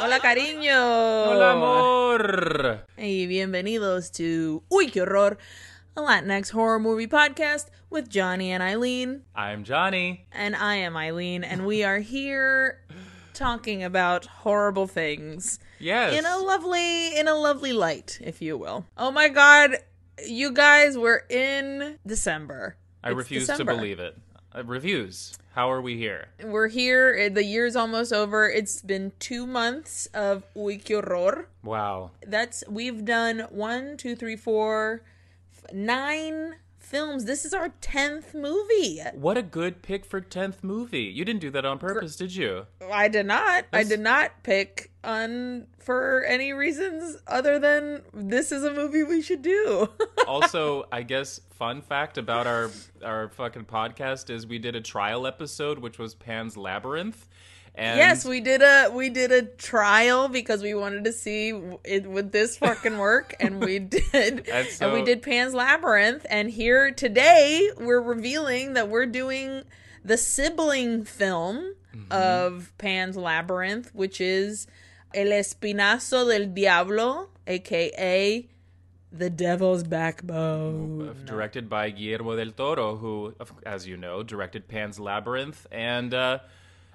Hola, cariño. Hola, amor. Y bienvenidos to Uy, qué horror, a Latinx horror movie podcast with Jonny and Aileen. I'm Jonny. And I am Aileen, and we are here talking about horrible things Yes. in a lovely in a lovely light, if you will. Oh my god, you guys, we're in December. I It's refuse December. to believe it. I refuse. How are we here? We're here. uh, The year's almost over. It's been two months of Uy, qué horror. Wow. That's we've done one, two, three, four, f- nine films. This is our tenth movie. What a good pick for 10th movie. You didn't do that on purpose, did you? I did not. I did not pick on for any reasons other than this is a movie we should do. also, I guess fun fact about our our fucking podcast is we did a trial episode which was Pan's Labyrinth. And yes, we did a we did a trial because we wanted to see it would this fucking work, and we did. And and we did Pan's Labyrinth, and here today we're revealing that we're doing the sibling film Mm-hmm. of Pan's Labyrinth, which is El Espinazo del Diablo, aka the Devil's Backbone. directed by Guillermo del Toro who as you know directed Pan's Labyrinth and uh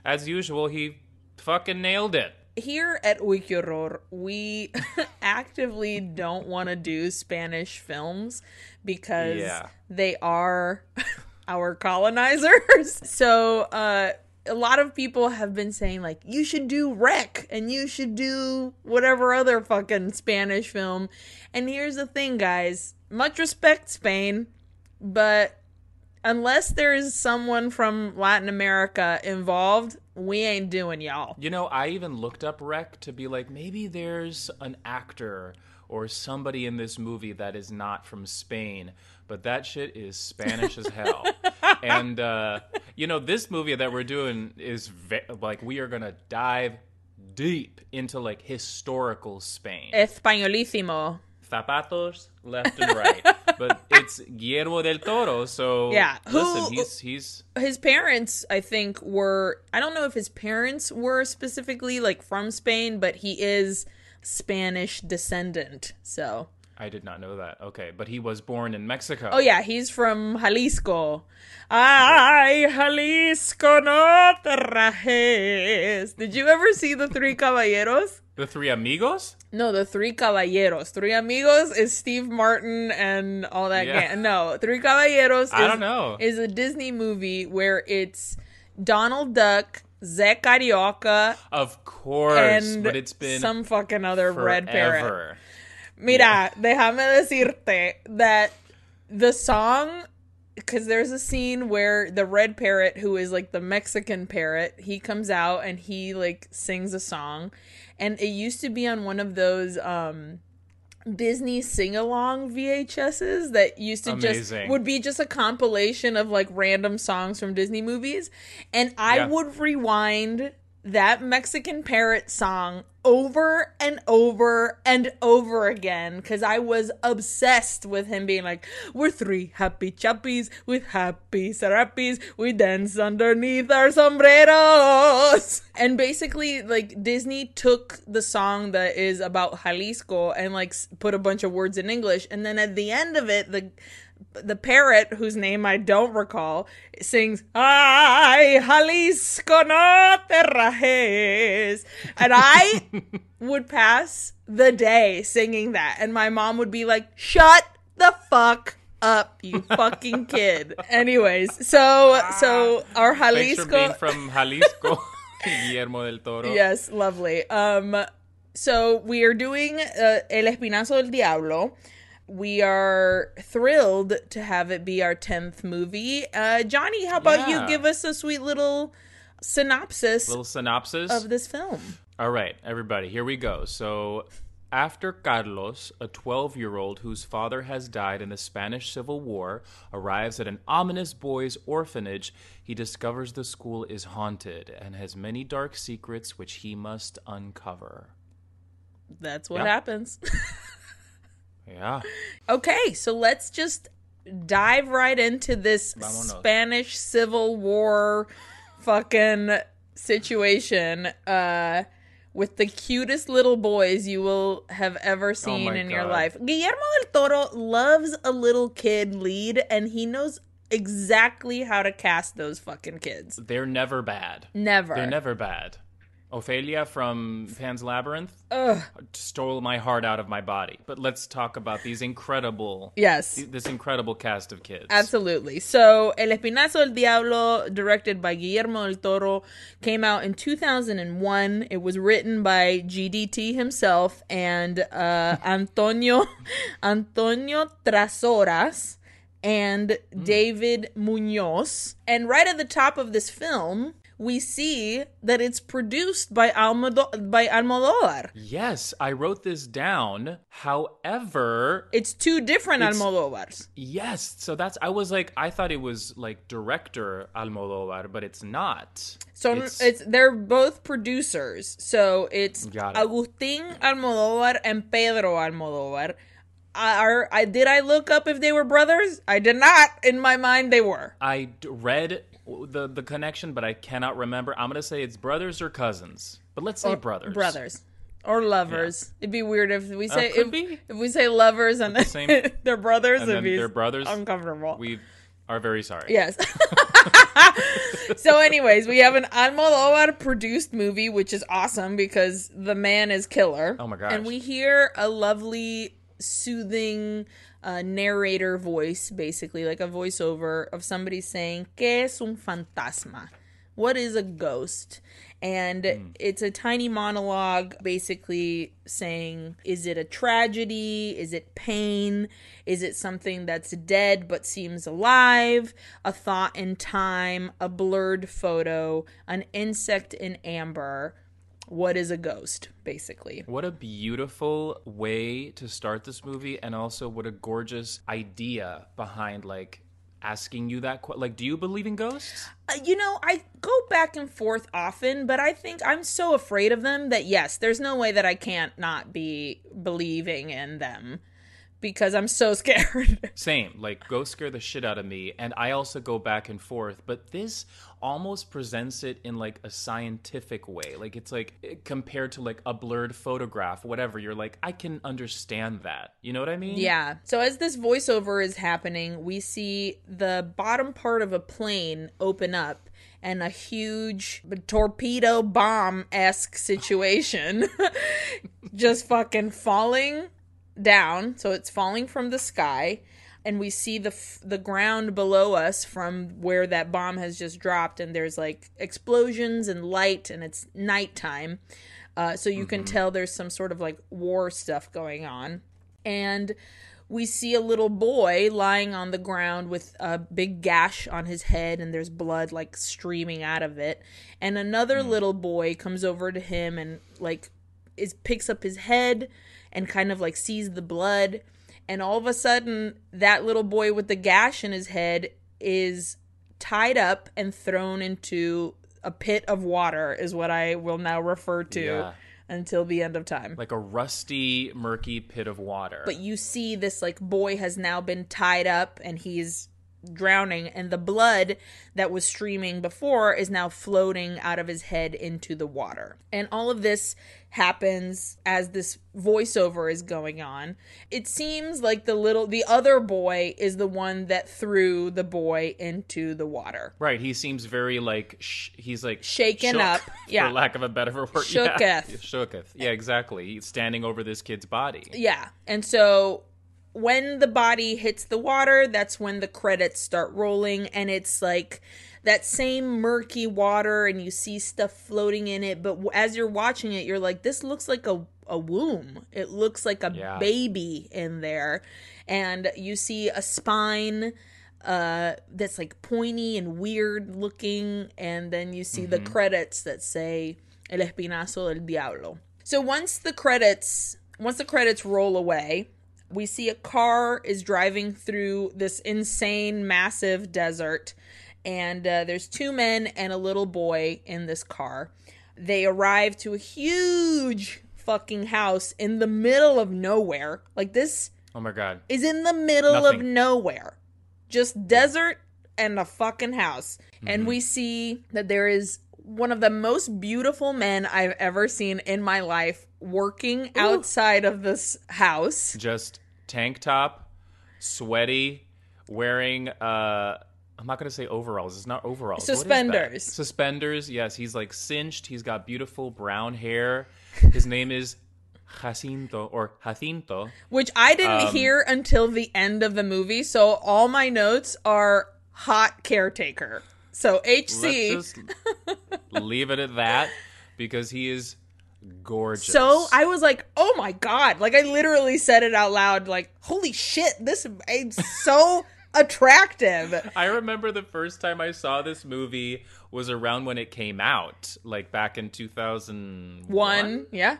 as usual he fucking nailed it. here at Uy, qué horror, we actively don't want to do Spanish films because Yeah. they are our colonizers. So, uh, a lot of people have been saying like you should do Rec and you should do whatever other fucking Spanish film. And here's the thing, guys. Much respect, Spain, but unless there's someone from Latin America involved, we ain't doing y'all. You know, I even looked up Rec to be like, maybe there's an actor or somebody in this movie that is not from Spain, but that shit is Spanish as hell. And uh, you know, this movie that we're doing is ve- like we are gonna dive deep into like historical Spain. Españolísimo. Zapatos left and right, but it's Guillermo del Toro, so Yeah, who- Listen, he's he's His parents, I think, were I don't know if his parents were specifically like from Spain, but he is Spanish descendant. So I did not know that. Okay, but he was born in Mexico. Oh yeah, he's from Jalisco. Ay, Jalisco, no te rajes. Did you ever see the Three Caballeros? The Three Amigos? No, the Three Caballeros. Three Amigos is Steve Martin and all that. Yeah. gang. No, Three Caballeros. Is, I don't know. Is a Disney movie where it's Donald Duck, Zé Carioca, Of course, and but it's been some fucking other red parrot. forever. Mira, déjame decirte that the song because there's a scene where the red parrot who is like the mexican parrot he comes out and he like sings a song and it used to be on one of those um disney sing-along vhs's that used to just would be just a compilation of like random songs from disney movies and i Yeah. would rewind that mexican parrot song over and over and over again because I was obsessed with him being like, We're three happy chappies with happy serapes. We dance underneath our sombreros. And basically, like, Disney took the song that is about Jalisco and like put a bunch of words in English. And then at the end of it, the the parrot, whose name I don't recall, sings "Ay Jalisco no te rajes," and I would pass the day singing that, and my mom would be like, "Shut the fuck up, you fucking kid." Anyways, so so our Thanks for being Jalisco, from Jalisco, Guillermo del Toro. yes, lovely. Um, so we are doing uh, El Espinazo del Diablo. We are thrilled to have it be our 10th movie. Uh, Jonny, how about you give us a sweet little synopsis Little synopsis. of this film? All right, everybody, here we go. So, after Carlos, a 12 year old whose father has died in the Spanish Civil War, arrives at an ominous boys' orphanage, he discovers the school is haunted and has many dark secrets which he must uncover. That's what Yeah. happens. Yeah. okay, so let's just dive right into this Vámonos. Spanish Civil War fucking situation. Uh with the cutest little boys you will have ever seen Oh in your life. Guillermo del Toro loves a little kid lead, and he knows exactly how to cast those fucking kids. They're never bad. Never. They're never bad. Ofelia from Pan's Labyrinth Ugh. stole my heart out of my body. But let's talk about these incredible, Yes. this incredible cast of kids. Absolutely. So, El Espinazo del Diablo, directed by Guillermo del Toro, came out in 2001. It was written by GDT himself and uh, Antonio Antonio Trashorras and David Munoz. And right at the top of this film, we see that it's produced by Almodo- by Almodovar. Yes, I wrote this down. However, It's two different It's- Almodovars. yes, so that's I was like I thought it was like director Almodovar, but it's not. So It's- it's, they're both producers. So it's it. Agustín Almodóvar and Pedro Almodóvar. Are I did I look up if they were brothers? I did not. In my mind, they were. I d- read the the connection, but I cannot remember. I'm gonna say it's brothers or cousins, but let's say brothers. brothers or lovers. It'd be weird if we say Uh, if, if we say lovers and then same- they're brothers. And it'd then be they're brothers. uncomfortable. We are very sorry. Yes. so, anyways, we have an Almodóvar produced movie, which is awesome because the man is killer. Oh my gosh. And we hear a lovely, soothing uh, narrator voice, basically like a voiceover of somebody saying, "¿Qué es un fantasma?" What is a ghost? And Hmm. it's a tiny monologue basically saying, is it a tragedy? Is it pain? Is it something that's dead but seems alive? A thought in time, a blurred photo, an insect in amber. What is a ghost, basically? What a beautiful way to start this movie, and also what a gorgeous idea behind like asking you that. question. Like, do you believe in ghosts? Uh, you know, I go back and forth often, but I think I'm so afraid of them that yes, there's no way that I can't not be believing in them because I'm so scared. Same. Like, ghosts scare the shit out of me, and I also go back and forth. But this almost presents it in like a scientific way. Like, it's like eh, compared to like a blurred photograph, whatever. You're like, I can understand that. You know what I mean? yeah. So as this voiceover is happening, we see the bottom part of a plane open up and a huge torpedo bomb esque situation just fucking falling down. So it's falling from the sky. And we see the f- the ground below us from where that bomb has just dropped, and there's like explosions and light, and it's nighttime, uh, so you can tell there's some sort of like war stuff going on. And we see a little boy lying on the ground with a big gash on his head and there's blood like streaming out of it. And another little boy comes over to him and like is picks up his head and kind of like sees the blood and all of a sudden that little boy with the gash in his head is tied up and thrown into a pit of water is what I will now refer to Yeah. until the end of time. Like a rusty, murky pit of water. but you see this like boy has now been tied up and he's drowning and the blood that was streaming before is now floating out of his head into the water and all of this happens as this voiceover is going on it seems like the little the other boy is the one that threw the boy into the water Right, he seems very like sh- he's like Shaken shook, up, yeah. for lack of a better word. Shooketh. Yeah, shooketh. Yeah, exactly. He's standing over this kid's body. Yeah. And so when the body hits the water, that's when the credits start rolling and it's like that same murky water and you see stuff floating in it, but as you're watching it, you're like this looks like a a womb. It looks like a Yeah. baby in there. And you see a spine uh that's like pointy and weird looking and then you see the credits that say El Espinazo del Diablo. So once the credits once the credits roll away, we see a car is driving through this insane massive desert and uh, there's two men and a little boy in this car. They arrive to a huge fucking house in the middle of nowhere. Like this Oh my god. is in the middle of nowhere. Just desert and a fucking house. Mm-hmm. And we see that there is one of the most beautiful men I've ever seen in my life working outside of this house. Just tank top, sweaty, wearing uh I'm not gonna say overalls. It's not overalls. What is that? Suspenders. Suspenders. Yes, he's like cinched. He's got beautiful brown hair. His name is Jacinto or Jacinto. which I didn't Um, hear until the end of the movie. So all my notes are hot caretaker. So HC. Leave it at that because he is gorgeous. So I was like, "Oh my god!" Like I literally said it out loud. Like, "Holy shit! This is so attractive." I remember the first time I saw this movie was around when it came out, like back in 2001. One, yeah.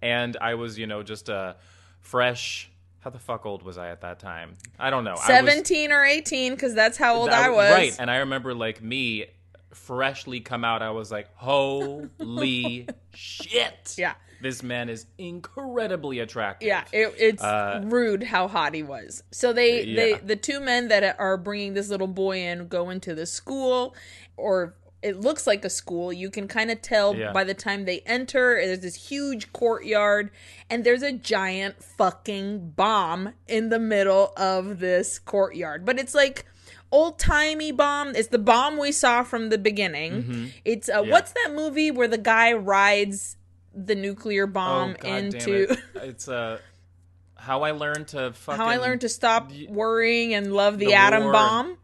And I was, you know, just a fresh. How the fuck old was I at that time? I don't know. I was- Seventeen or eighteen, because that's how old that- I was. Right. And I remember, like, me freshly come out, I was like, holy shit. Yeah. This man is incredibly attractive. Yeah, it, it's Uh, rude how hot he was. So they, they, the two men that are bringing this little boy in go into the school, or it looks like a school. You can kind of tell Yeah. by the time they enter. There's this huge courtyard, and there's a giant fucking bomb in the middle of this courtyard. But it's like old timey bomb. It's the bomb we saw from the beginning. It's uh, Mm-hmm. Yeah. what's that movie where the guy rides the nuclear Oh, bomb God into damn it. It's uh, how I learned to fucking. how I learned to stop y- worrying and love the, the atom war bomb.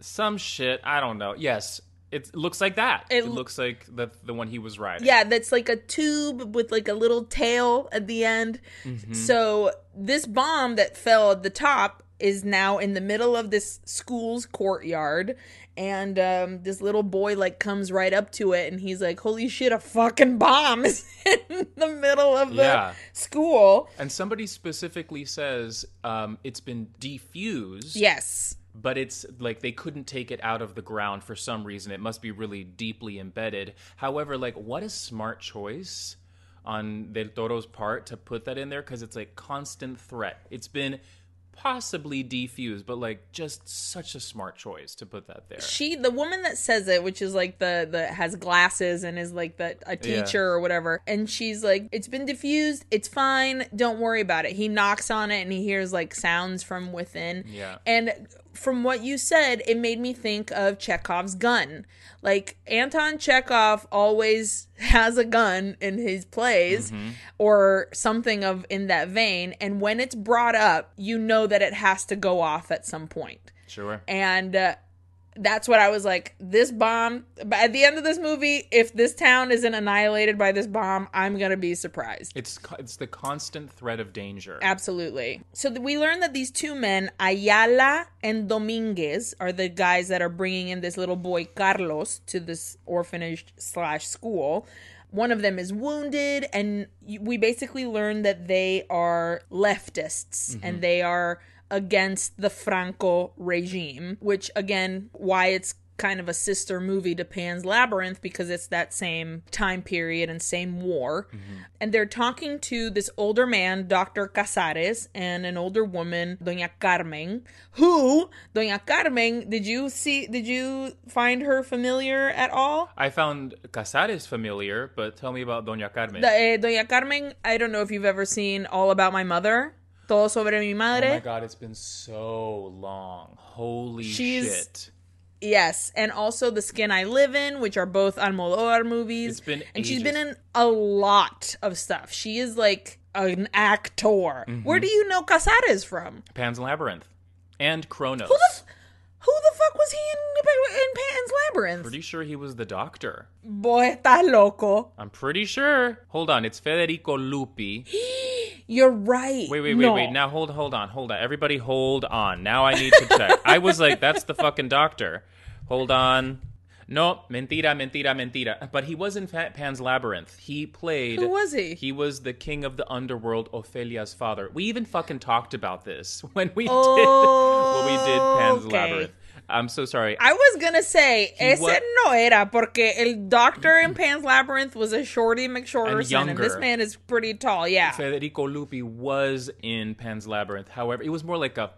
Some shit. I don't know. Yes. It looks like that. It It, looks like the the one he was riding. Yeah, that's like a tube with like a little tail at the end. Mm-hmm. So this bomb that fell at the top is now in the middle of this school's courtyard. And um, this little boy like comes right up to it, and he's like, "Holy shit! A fucking bomb is in the middle of the Yeah. school." And somebody specifically says um, it's been defused. Yes, but it's like they couldn't take it out of the ground for some reason. It must be really deeply embedded. However, like what a smart choice on Del Toro's part to put that in there because it's like constant threat. It's been possibly defuse, but like just such a smart choice to put that there. she the woman that says it which is like the the has glasses and is like the a teacher or whatever and she's like it's been diffused it's fine. Don't worry about it. He knocks on it and he hears like sounds from within. Yeah. and from what you said it made me think of chekhov's gun. Like anton chekhov always has a gun in his plays or something of in that vein. And when it's brought up you know that it has to go off at some point. Sure. and uh, that's what I was like. This bomb. But at the end of this movie, if this town isn't annihilated by this bomb, I'm gonna be surprised. It's it's the constant threat of danger. Absolutely. So we learned that these two men, Ayala and Dominguez, are the guys that are bringing in this little boy Carlos to this orphanage slash school. One of them is wounded, and we basically learn that they are leftists and mm-hmm. they are against the Franco regime, which again, why it's kind of a sister movie to Pan's Labyrinth because it's that same time period and same war. And they're talking to this older man, Dr. Casares, and an older woman, Doña Carmen, who, Doña Carmen, did you see, did you find her familiar at all? I found Casares familiar, but tell me about Doña Carmen. The, eh, Doña Carmen, I don't know if you've ever seen All About My Mother. Todo sobre mi oh my god, it's been so long. Holy She's- shit. Yes, and also The Skin I Live In, which are both Almodovar movies. It's been and she's been in a lot of stuff. She is like an actor. Mm-hmm. Where do you know Casares from? Pan's Labyrinth. And Cronos. Who the fuck was he in, in Pan's Labyrinth? Pretty sure he was the doctor. Boy, está loco. I'm pretty sure. Hold on, it's Federico Luppi. You're right. Wait, wait, wait, No. wait. Now hold hold on, hold on. Everybody hold on. Now I need to check. I was like, that's the fucking doctor. Hold on. No, mentira, mentira, mentira. But he was in Pan's Labyrinth. He played. Who was he? He was the king of the underworld, Ofelia's father. We even fucking talked about this when we Oh, did when we did Pan's okay. Labyrinth. I'm so sorry. I was gonna say ese wa- no era porque el doctor in Pan's Labyrinth was a shorty McShorterson, and, this man is pretty tall. Yeah, Federico Luppi was in Pan's Labyrinth. However, it was more like a,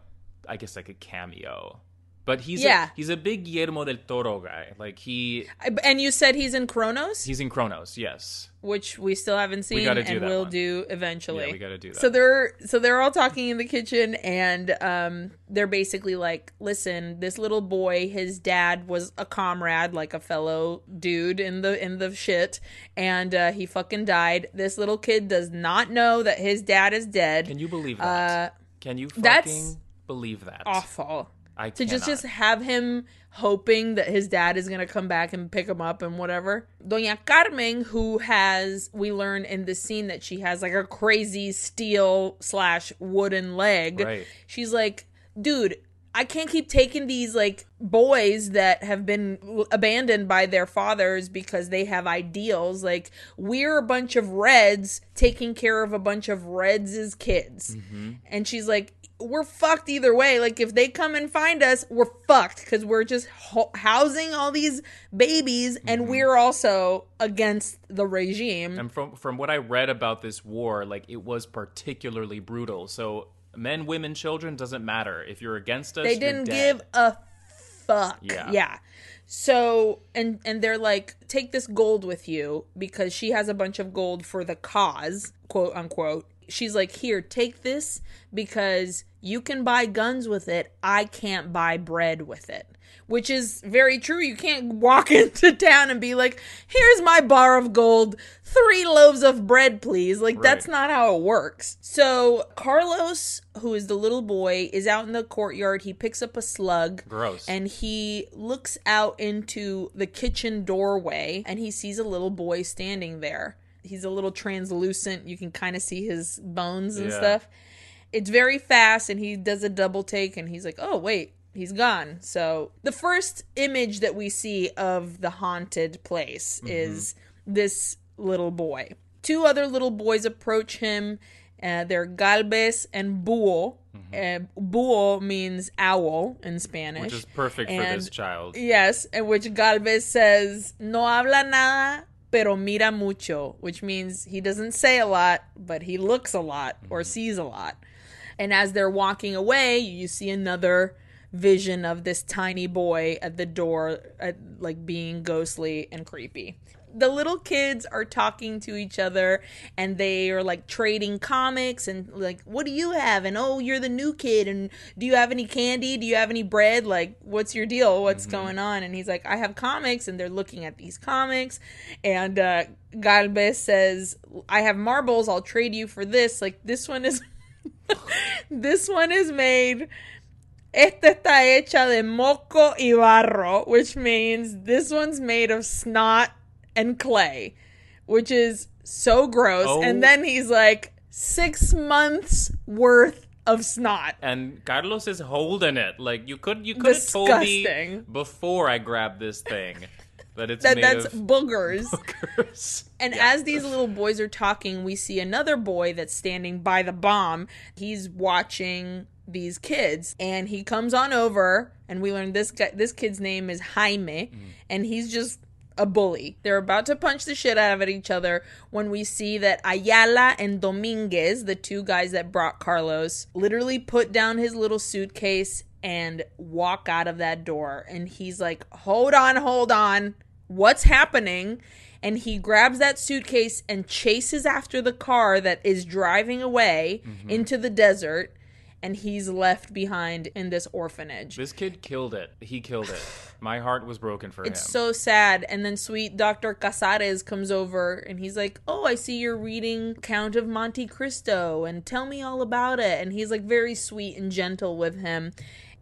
I guess, like a cameo. But he's Yeah. a, he's a big Guillermo del Toro guy. Like he And you said he's in Cronos, he's in Cronos. Yes. which we still haven't seen gotta do and that will one. do eventually. Yeah, we gotta do that. So they're so they're all talking in the kitchen and um they're basically like, listen, this little boy, his dad was a comrade, like a fellow dude in the in the shit, and uh, he fucking died. This little kid does not know that his dad is dead. Can you believe that? Uh, Can you fucking that's believe that? awful. I to just cannot. just have him hoping that his dad is gonna come back and pick him up and whatever. Doña Carmen, who has we learn in the scene that she has like a crazy steel slash wooden leg. Right. She's like, dude. I can't keep taking these like boys that have been abandoned by their fathers because they have ideals. Like we're a bunch of reds taking care of a bunch of reds' kids. Mm-hmm. And she's like, we're fucked either way. Like if they come and find us, we're fucked because we're just ho- housing all these babies, and mm-hmm. we're also against the regime. And from from what I read about this war, like it was particularly brutal. So men, women, children doesn't matter. If you're against us, they didn't give a fuck. Yeah. yeah. So and and they're like, take this gold with you because she has a bunch of gold for the cause, quote unquote. She's like, here, take this because you can buy guns with it. I can't buy bread with it. Which is very true. You can't walk into town and be like, here's my bar of gold, three loaves of bread, please. Like, that's not how it works. So, Carlos, who is the little boy, is out in the courtyard. He picks up a slug. Gross. And he looks out into the kitchen doorway and he sees a little boy standing there. He's a little translucent. You can kind of see his bones and Yeah. stuff. It's very fast and he does a double take and he's like, oh, wait, he's gone. So the first image that we see of the haunted place is this little boy. Two other little boys approach him. Uh, they're Galvez and Búho. Uh, Búho means owl in Spanish. which is perfect for this child. Yes, in which Galvez says, No habla nada, pero mira mucho, which means he doesn't say a lot, but he looks a lot or mm-hmm. sees a lot. And as they're walking away, you see another vision of this tiny boy at the door, at, like being ghostly and creepy. The little kids are talking to each other and they are like trading comics and like, what do you have? And oh, you're the new kid. And do you have any candy? Do you have any bread? Like, what's your deal? What's going on? And he's like, I have comics. And they're looking at these comics. And uh, Galvez says, I have marbles. I'll trade you for this. Like, this one is. this one is made Esta está hecha de moco y barro, which means this one's made of snot and clay, which is so gross. Oh. And then he's like, six months worth of snot. And Carlos is holding it. Like you could you could have told me before I grabbed this thing that it's That, that's boogers. boogers. And Yeah. as these little boys are talking, we see another boy that's standing by the bomb. He's watching these kids and he comes on over and we learn this guy this kid's name is Jaime mm. and he's just a bully. They're about to punch the shit out of each other when we see that Ayala and Dominguez, the two guys that brought Carlos, literally put down his little suitcase and walk out of that door. And he's like, Hold on, hold on. What's happening? And he grabs that suitcase and chases after the car that is driving away mm-hmm. into the desert. And he's left behind in this orphanage. This kid killed it. He killed it. My heart was broken for It's him. It's so sad. And then sweet Dr. Casares comes over and he's like, Oh, I see you're reading Count of Monte Cristo and tell me all about it. And he's like very sweet and gentle with him.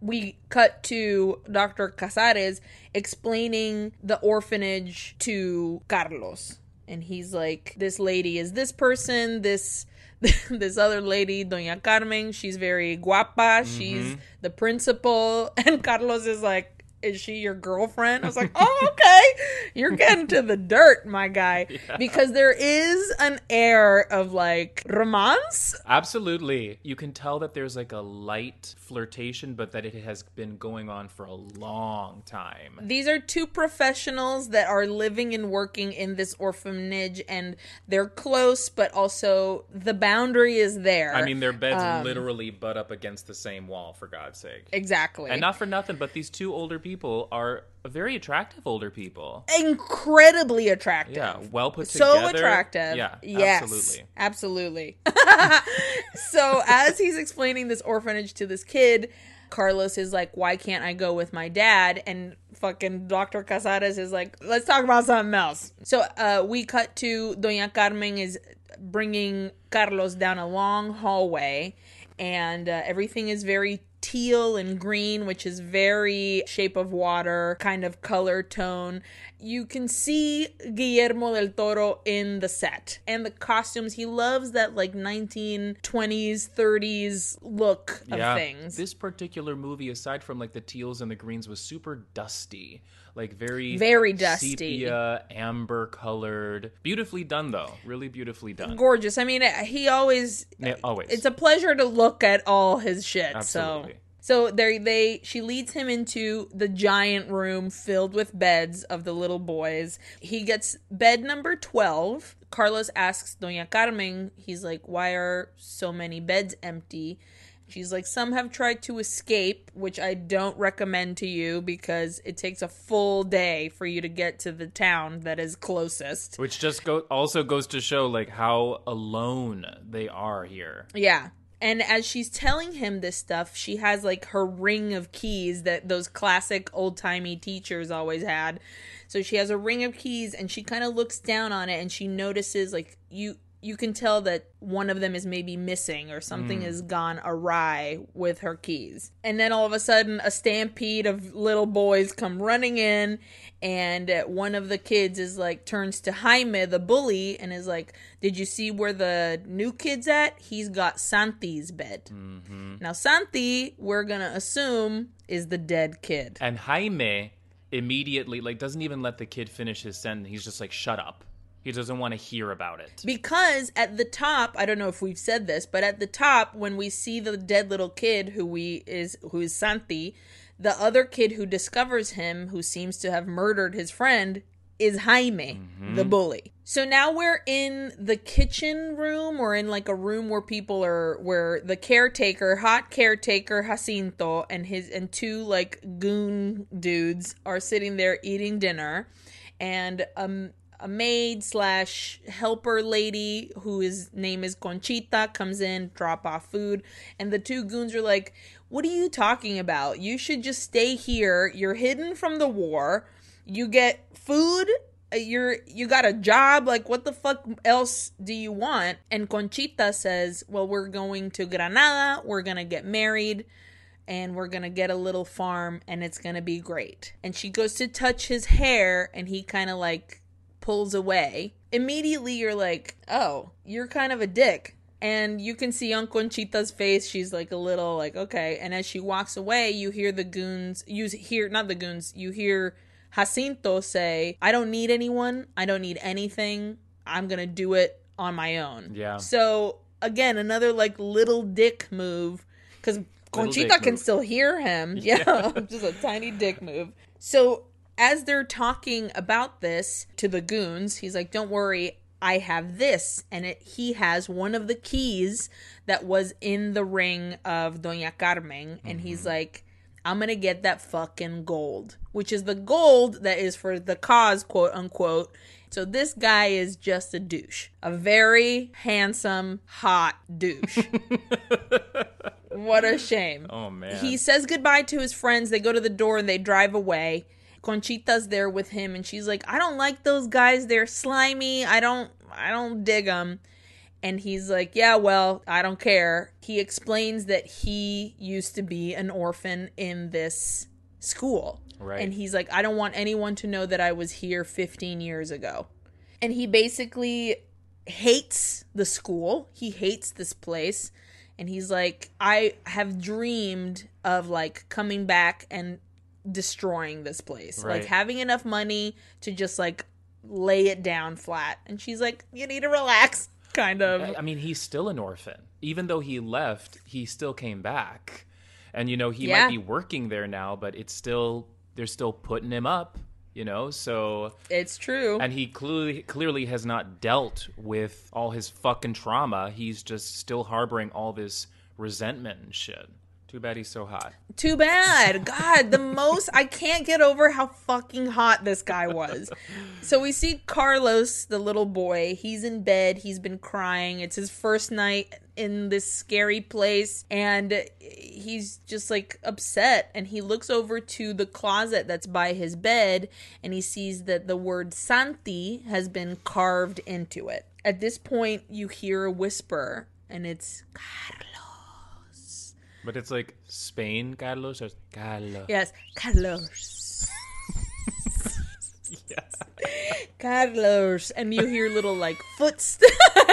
We cut to Dr. Casares explaining the orphanage to Carlos. And he's like, This lady is this person, this this other lady, Doña Carmen, she's very guapa, she's mm-hmm. the principal. And Carlos is like, Is she your girlfriend? I was like, Oh, okay. You're getting to the dirt, my guy. Because there is an air of like romance. Absolutely. You can tell that there's like a light flirtation, but that it has been going on for a long time. These are two professionals that are living and working in this orphanage, and they're close, but also the boundary is there. I mean, their beds Um, literally butt up against the same wall, for God's sake. exactly. And not for nothing, but these two older people are very attractive older people. incredibly attractive. Yeah, well put so together. attractive. Yeah, yes, absolutely. absolutely. so as he's explaining this orphanage to this kid, Carlos is like, "Why can't I go with my dad?" And fucking Dr. Casares is like, "Let's talk about something else." So uh, we cut to Doña Carmen is bringing Carlos down a long hallway, and uh, everything is very teal and green, which is very shape of water kind of color tone. You can see Guillermo del Toro in the set and the costumes. He loves that like 1920s, 30s look of things. This particular movie, aside from like the teals and the greens, was super dusty. Like very Very dusty. sepia, amber colored. Beautifully done though. Really beautifully done. Gorgeous. I mean, uh, he always Yeah, always. it's a pleasure to look at all his shit. Absolutely. So so there they she leads him into the giant room filled with beds of the little boys. He gets bed number 12. Carlos asks Doña Carmen, he's like, "Why are so many beds empty?" She's like, "Some have tried to escape, which I don't recommend to you because it takes a full day for you to get to the town that is closest." Which just go also goes to show like how alone they are here. Yeah. And as she's telling him this stuff, she has like her ring of keys that those classic old timey teachers always had. So she has a ring of keys and she kind of looks down on it and she notices like you you can tell that one of them is maybe missing or something mm. has gone awry with her keys. And then all of a sudden a stampede of little boys come running in and one of the kids is like turns to Jaime the bully and is like, "Did you see where the new kid's at? He's got Santi's bed." Mm-hmm. Now Santi, we're going to assume is the dead kid. And Jaime immediately like doesn't even let the kid finish his sentence. He's just like, "Shut up." He doesn't want to hear about it. Because at the top, I don't know if we've said this, but at the top, when we see the dead little kid who we is who is Santi, the other kid who discovers him, who seems to have murdered his friend, is Jaime, the bully. So now we're in the kitchen room, or in like a room where people are, where the caretaker, hot caretaker Jacinto, and his and two like goon dudes are sitting there eating dinner, and um a maid slash helper lady whose name is Conchita comes in, drop off food, and the two goons are like, What are you talking about? You should just stay here. You're hidden from the war. You get food. uh, You're you got a job. Like what the fuck else do you want? And Conchita says, Well, we're going to Granada, we're gonna get married and we're gonna get a little farm and it's gonna be great. And she goes to touch his hair and he kind of like pulls away. Immediately you're like, oh, you're kind of a dick. And you can see on Conchita's face, she's like a little like, okay. And as she walks away, you hear the goons, you hear, not the goons, you hear Jacinto say, I don't need anyone. I don't need anything. I'm gonna do it on my own. Yeah. So again, another like little dick move because Conchita can move. still hear him. Yeah, just a tiny dick move. So as they're talking about this to the goons, he's like, "Don't worry, I have this," and it, he has one of the keys that was in the ring of Doña Carmen, and he's mm-hmm. like. I'm gonna get that fucking gold, which is the gold that is for the cause, quote unquote. So this guy is just a douche, a very handsome, hot douche. what a shame. Oh man. He says goodbye to his friends. They go to the door and they drive away. Conchita's there with him and she's like, "I don't like those guys. They're slimy. I don't I don't dig them." And he's like, "Yeah, well, I don't care." He explains that he used to be an orphan in this school. Right. And he's like, "I don't want anyone to know that I was here 15 years ago." And he basically hates the school. He hates this place. And he's like, I have dreamed of like coming back and destroying this place. Right. Like having enough money to just like lay it down flat. And she's like, "You need to relax." Kind of. I mean, he's still an orphan. Even though he left, he still came back. And you know, he Yeah. might be working there now, but it's still they're still putting him up, you know? So It's true. and he clearly clearly has not dealt with all his fucking trauma. He's just still harboring all this resentment and shit. Too bad he's so hot. Too bad. God, the most I can't get over how fucking hot this guy was. So we see Carlos, the little boy. He's in bed. He's been crying. It's his first night in this scary place and he's just like upset and he looks over to the closet that's by his bed and he sees that the word Santi has been carved into it. At this point you hear a whisper and it's But it's like Spain, Carlos, or Carlos. Yes, Carlos. yeah. Carlos, and you hear little like footsteps.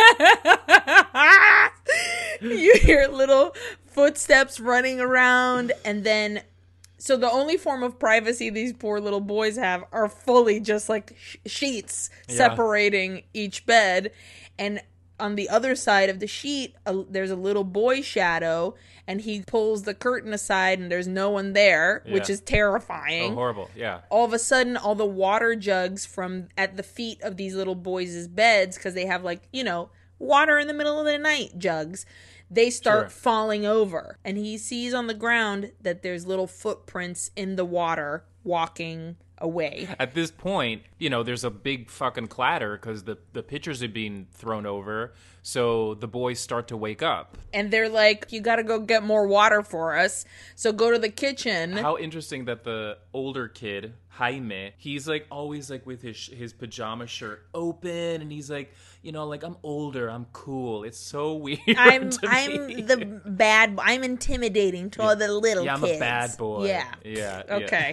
you hear little footsteps running around, and then so the only form of privacy these poor little boys have are fully just like sh- sheets Yeah. separating each bed, and on the other side of the sheet, a, there's a little boy shadow, and he pulls the curtain aside, and there's no one there, which is terrifying Oh, horrible. Yeah. all of a sudden all the water jugs from at the feet of these little boys' beds because they have like you know water in the middle of the night jugs they start Sure. falling over and he sees on the ground that there's little footprints in the water walking away At this point, you know, there's a big fucking clatter because the, the pitchers are being thrown over. So the boys start to wake up. and they're like you gotta go get more water for us so go to the kitchen How interesting that the older kid, Jaime, he's like always like with his his pajama shirt open, and he's like, you know, like I'm older, I'm cool. It's so weird. I'm to I'm me. the bad I'm intimidating to all the little yeah, I'm kids. a bad boy. Yeah. yeah. yeah.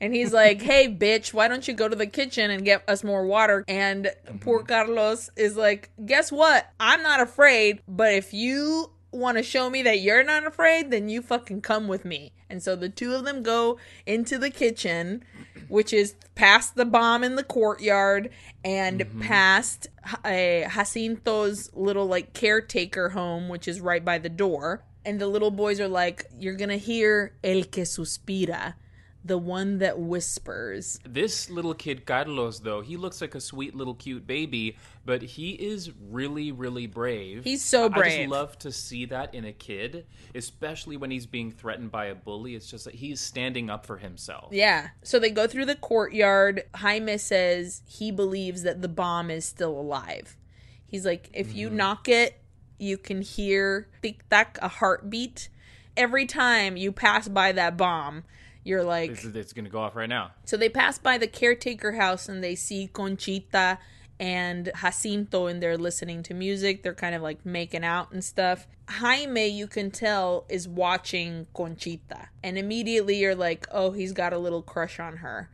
And he's like, hey, bitch, why don't you go to the kitchen and get us more water? And poor Carlos is like, guess what? I'm not afraid, but if you want to show me that you're not afraid, then you fucking come with me. And so the two of them go into the kitchen, which is past the bomb in the courtyard and past uh, Jacinto's little like caretaker home, which is right by the door. And the little boys are like, you're going to hear El que suspira, the one that whispers. This little kid, Carlos, though, he looks like a sweet little cute baby, but he is really, really brave. He's so brave. I just love to see that in a kid, especially when he's being threatened by a bully. It's just that he's standing up for himself. Yeah. So they go through the courtyard. Jaime says he believes that the bomb is still alive. He's like, if you mm-hmm. knock it, you can hear tic tac, a heartbeat. Every time you pass by that bomb, you're like, It's, it's going to go off right now. So they pass by the caretaker house and they see Conchita and Jacinto and they're listening to music. They're kind of like making out and stuff. Jaime, you can tell, is watching Conchita. And immediately you're like, oh, he's got a little crush on her.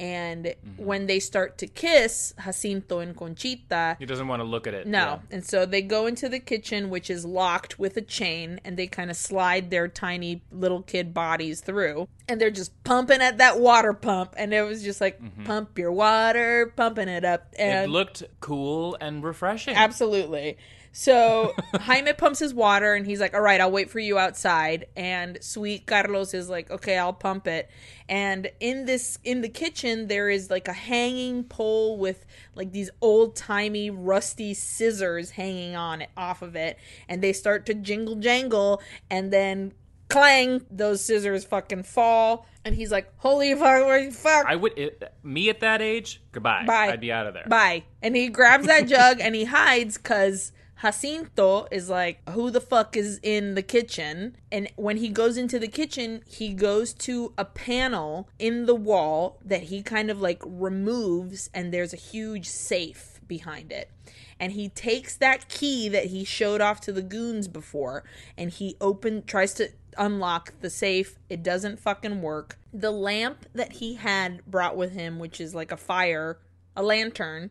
And when they start to kiss, Jacinto and Conchita, He doesn't want to look at it. no. Yeah. And so they go into the kitchen, which is locked with a chain, and they kind of slide their tiny little kid bodies through. And they're just pumping at that water pump. And it was just like, pump your water, pumping it up. Mm-hmm. It looked cool and refreshing. Absolutely. So Jaime pumps his water and he's like, All right, I'll wait for you outside. And sweet Carlos is like, Okay, I'll pump it. And in this in the kitchen there is like a hanging pole with like these old timey rusty scissors hanging on it off of it. And they start to jingle jangle and then clang, those scissors fucking fall. And he's like, Holy fuck, fuck. I would, it, me at that age, goodbye. Bye. I'd be out of there. Bye. And he grabs that jug and he hides because Jacinto is like, who the fuck is in the kitchen? And when he goes into the kitchen, he goes to a panel in the wall that he kind of like removes, and there's a huge safe behind it. And he takes that key that he showed off to the goons before, and he open tries to unlock the safe. It doesn't fucking work. The lamp that he had brought with him, which is like a fire, a lantern,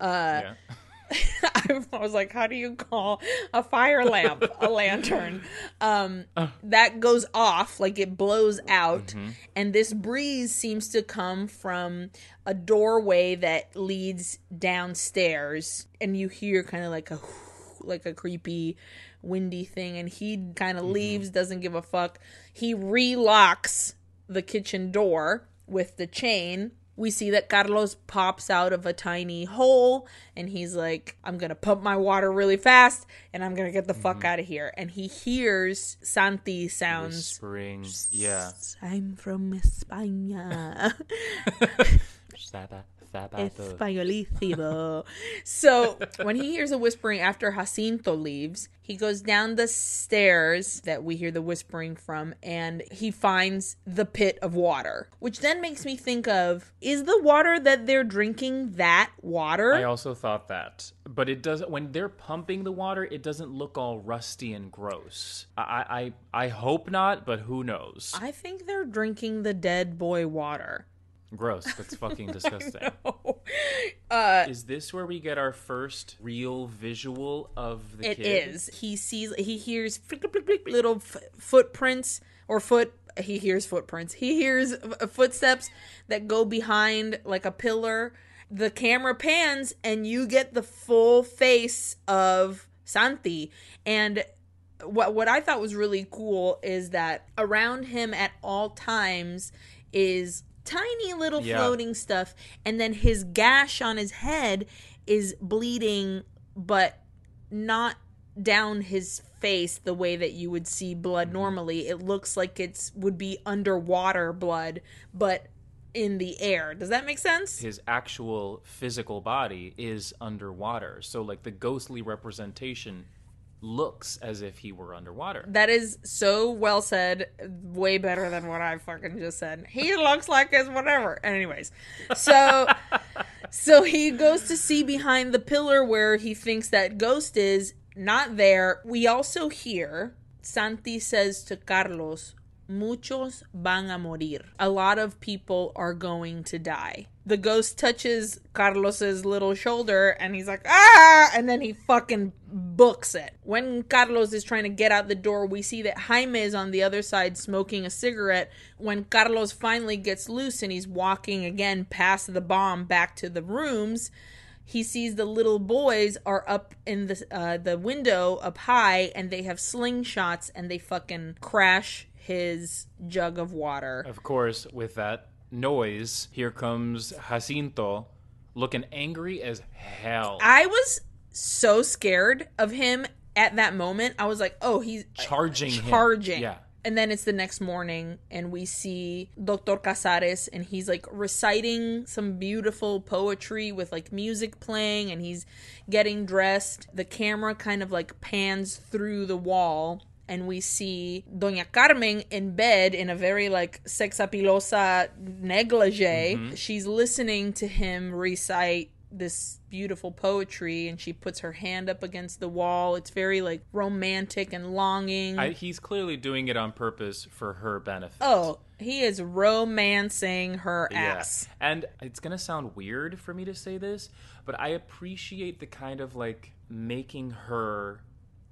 uh, Yeah. I was like, how do you call a fire lamp a lantern? Um, uh. that goes off, like it blows out, mm-hmm. and this breeze seems to come from a doorway that leads downstairs, and you hear kind of like a like a creepy windy thing and he kind of mm-hmm. leaves doesn't give a fuck. He relocks the kitchen door with the chain we see that Carlos pops out of a tiny hole and he's like, I'm gonna pump my water really fast and I'm gonna get the fuck mm-hmm. out of here. And he hears Santi sounds. Whispering. Yeah. I'm from España. Saba- sabato. Españolísimo. so when he hears a whispering after Jacinto leaves, he goes down the stairs that we hear the whispering from and he finds the pit of water, which then makes me think of is the water that they're drinking that water? I also thought that, but it doesn't. When they're pumping the water, it doesn't look all rusty and gross. I, I, I hope not, but who knows? I think they're drinking the dead boy water. Gross. That's fucking disgusting. uh, Is this where we get our first real visual of the It kid? is. He sees. He hears little f- footprints or foot. He hears footprints. He hears uh, footsteps that go behind like a pillar. The camera pans and you get the full face of Santi. And what what I thought was really cool is that around him at all times is tiny little Yeah. floating stuff and then his gash on his head is bleeding but not down his face the way that you would see blood Mm-hmm. normally it looks like it's would be underwater blood but in the air does that make sense His actual physical body is underwater, so like the ghostly representation looks as if he were underwater. That is so well said. Way better than what I fucking just said. He looks like his whatever. Anyways, so so he goes to see behind the pillar where he thinks that ghost is not there. We also hear Santi says to Carlos, "Muchos van a morir." A lot of people are going to die. The ghost touches Carlos's little shoulder and he's like, "Ah!" and then he fucking books it. When Carlos is trying to get out the door, we see that Jaime is on the other side smoking a cigarette. When Carlos finally gets loose and he's walking again past the bomb back to the rooms, he sees the little boys are up in the uh, the window up high and they have slingshots and they fucking crash his jug of water. Of course, with that noise, here comes Jacinto looking angry as hell. I was so scared of him at that moment. I was like, "Oh, he's charging him. charging. Yeah. And then it's the next morning, and we see Dr. Casares, and he's like reciting some beautiful poetry with like music playing, and he's getting dressed. The camera kind of like pans through the wall, and we see Doña Carmen in bed in a very like sexapilosa negligee. Mm-hmm. She's listening to him recite this beautiful poetry and she puts her hand up against the wall. It's very like romantic and longing. I, he's clearly doing it on purpose for her benefit. oh, he is romancing her Yeah. ass. And it's going to sound weird for me to say this, but I appreciate the kind of like making her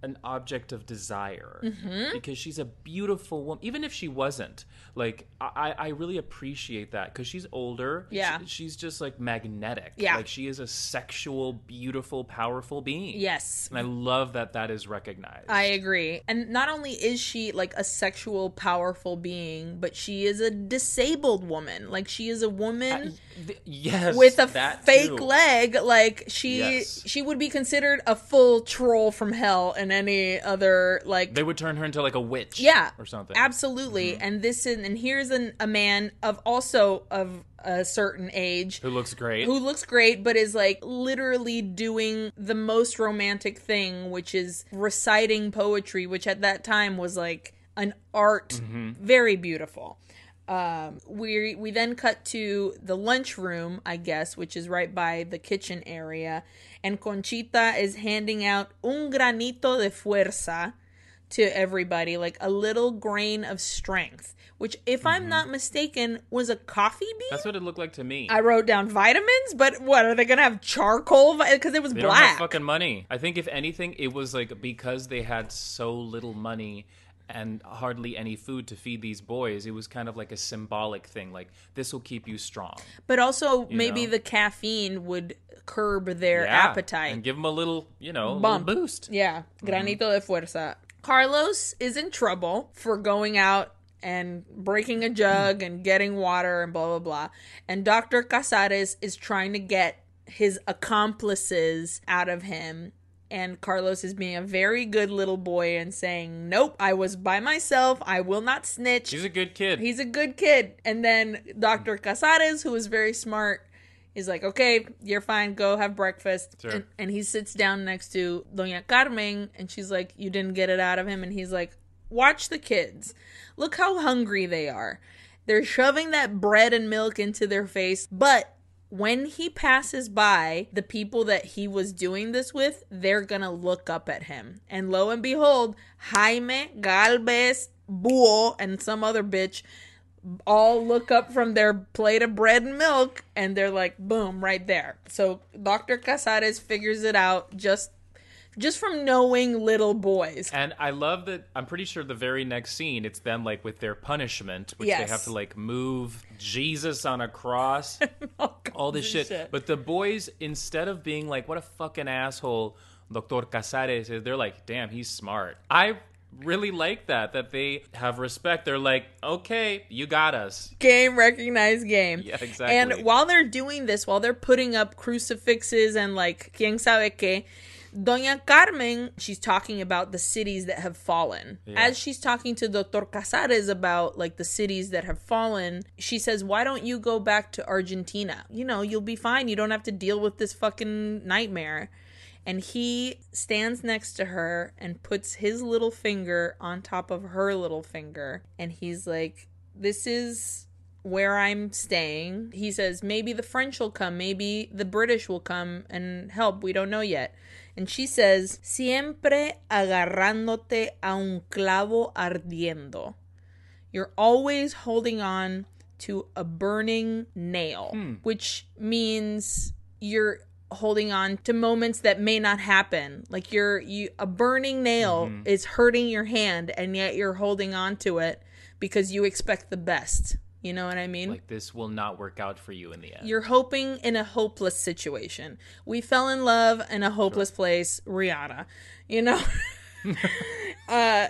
an object of desire Mm-hmm. because she's a beautiful woman. Even if she wasn't, like I, I really appreciate that because she's older. Yeah. She- she's just like magnetic. Yeah. like she is a sexual, beautiful, powerful being. Yes. and I love that that is recognized. I agree. And not only is she like a sexual, powerful being, but she is a disabled woman. Like she is a woman Th- yes, with a fake too. leg. Like she Yes. she would be considered a full troll from hell any other like They would turn her into like a witch. yeah or something. absolutely mm-hmm. and this is and here's an, a man of also of a certain age Who looks great. who looks great but is like literally doing the most romantic thing which is reciting poetry which at that time was like an art mm-hmm. very beautiful um, we we then cut to the lunchroom, I guess, which is right by the kitchen area, and Conchita is handing out un granito de fuerza to everybody like a little grain of strength, which, if I'm not mistaken, was a coffee bean. That's what it looked like to me. I wrote down vitamins, but what are they gonna have charcoal? Because it was They black. fucking money. I think if anything, it was like because they had so little money and hardly any food to feed these boys, it was kind of like a symbolic thing. Like this will keep you strong. but also, maybe know? the caffeine would curb their Yeah, appetite. and give them a little, you know, Bump. boost. Yeah, granito mm-hmm. de fuerza. Carlos is in trouble for going out and breaking a jug and getting water and blah blah blah. And Dr. Casares is trying to get his accomplices out of him. And Carlos is being a very good little boy and saying, Nope, I was by myself. I will not snitch. He's a good kid. He's a good kid. And then Dr. Casares, who is very smart, is like, okay, you're fine. Go have breakfast. Sure. And, and he sits down next to Doña Carmen, and she's like, you didn't get it out of him. And he's like, watch the kids. Look how hungry they are. They're shoving that bread and milk into their face. But when he passes by the people that he was doing this with, they're going to look up at him. And lo and behold, Jaime Galvez Búho and some other bitch all look up from their plate of bread and milk and they're like boom right there so dr casares figures it out just just from knowing little boys And I love that. I'm pretty sure the very next scene, it's them like with their punishment, which they have to like move Jesus on a cross, all this shit. shit. But the boys, instead of being like, "What a fucking asshole," Doctor Casares is, they're like, "Damn, he's smart." I really like that. That they have respect. They're like, "Okay, you got us." game recognized game Yeah, exactly. and while they're doing this while they're putting up crucifixes and like quien sabe que Doña Carmen, she's talking about the cities that have fallen. As she's talking to Dr. Casares about like the cities that have fallen, she says, Why don't you go back to Argentina? You know, you'll be fine. You don't have to deal with this fucking nightmare. And he stands next to her and puts his little finger on top of her little finger. And he's like, This is where I'm staying. He says, maybe the French will come, maybe the British will come and help. We don't know yet. And she says, siempre agarrándote a un clavo ardiendo. You're always holding on to a burning nail, hmm. which means you're holding on to moments that may not happen. Like you're you a burning nail mm-hmm. is hurting your hand and yet you're holding on to it because you expect the best. You know what I mean? Like this will not work out for you in the end. You're hoping in a hopeless situation. We fell in love in a hopeless place, Rihanna. You know? uh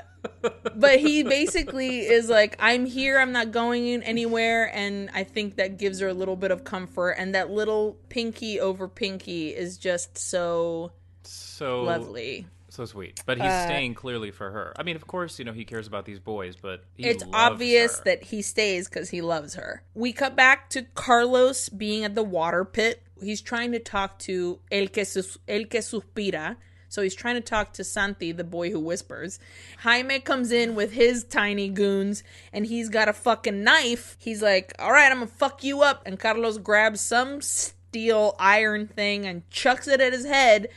but he basically is like I'm here, I'm not going anywhere and I think that gives her a little bit of comfort and that little pinky over pinky is just so so lovely. So sweet. But he's uh, staying clearly for her. I mean, of course, you know, he cares about these boys, but it's obvious her. that he stays because he loves her. We cut back to Carlos being at the water pit. He's trying to talk to El que, sus- El que suspira. So he's trying to talk to Santi, the boy who whispers. Jaime comes in with his tiny goons and he's got a fucking knife. He's like, all right, I'm gonna fuck you up. And Carlos grabs some steel iron thing and chucks it at his head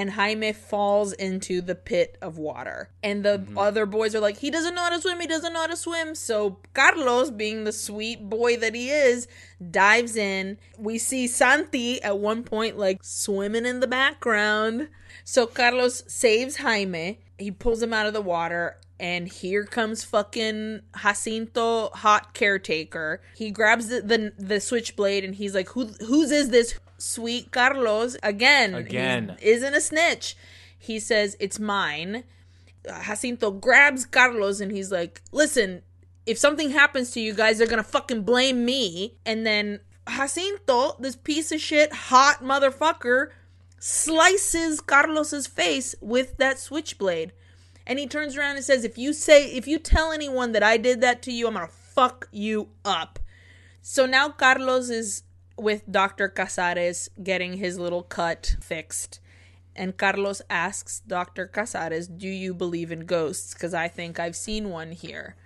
and Jaime falls into the pit of water. And the mm-hmm. other boys are like, he doesn't know how to swim, he doesn't know how to swim. So Carlos, being the sweet boy that he is, dives in. We see Santi at one point like swimming in the background. So Carlos saves Jaime. He pulls him out of the water. And here comes fucking Jacinto, hot caretaker. He grabs the, the the switchblade and he's like, "Who whose is this sweet Carlos?" Again, Again. isn't a snitch. He says it's mine. Uh, Jacinto grabs Carlos and he's like, "Listen, if something happens to you guys, they're gonna fucking blame me." And then Jacinto, this piece of shit, hot motherfucker, slices Carlos's face with that switchblade. And he turns around and says, "If you say, if you tell anyone that I did that to you, I'm gonna fuck you up." So now Carlos is with Dr. Casares getting his little cut fixed. And Carlos asks Dr. Casares, Do you believe in ghosts? Because I think I've seen one here.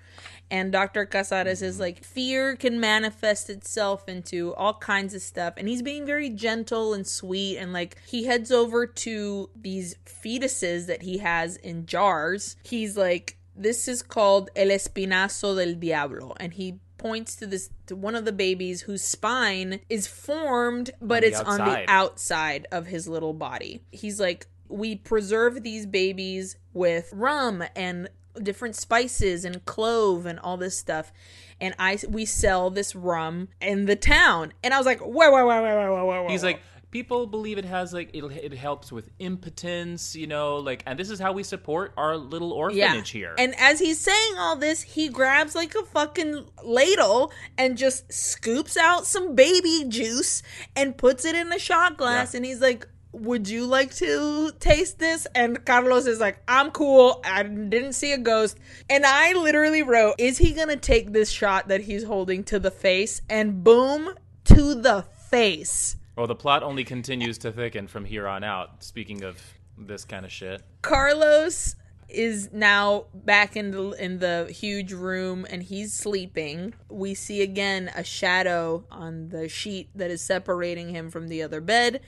And Dr. Casares is like, fear can manifest itself into all kinds of stuff. And he's being very gentle and sweet. And like, he heads over to these fetuses that he has in jars. He's like, this is called El Espinazo del Diablo. And he points to this to one of the babies whose spine is formed but the it's on the outside. outside of his little body. He's like we preserve these babies with rum and different spices and clove and all this stuff and i we sell this rum in the town. And i was like whoa whoa whoa whoa whoa whoa whoa He's like, people believe it has like it, it helps with impotence, you know, like, and this is how we support our little orphanage here. And as he's saying all this, he grabs like a fucking ladle and just scoops out some baby juice and puts it in a shot glass. Yeah. And he's like, Would you like to taste this? And Carlos is like, I'm cool. I didn't see a ghost. And I literally wrote, Is he going to take this shot that he's holding to the face? And boom, to the face. Well, the plot only continues to thicken from here on out. Speaking of this kind of shit, Carlos is now back in the in the huge room and he's sleeping. We see again a shadow on the sheet that is separating him from the other bed.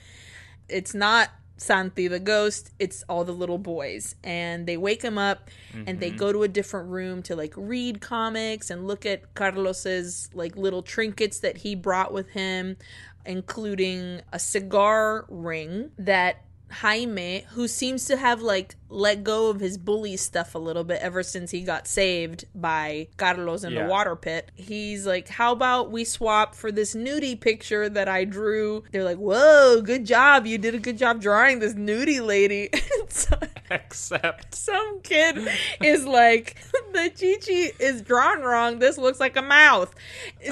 It's not Santi the ghost, it's all the little boys. And they wake him up and they mm-hmm. go to a different room to like read comics and look at Carlos's like little trinkets that he brought with him, including a cigar ring that Jaime, who seems to have like let go of his bully stuff a little bit ever since he got saved by Carlos in Yeah. the water pit. He's like, How about we swap for this nudie picture that I drew? They're like, Whoa, good job. You did a good job drawing this nudie lady. so, except some kid is like, The Chi is drawn wrong. This looks like a mouth.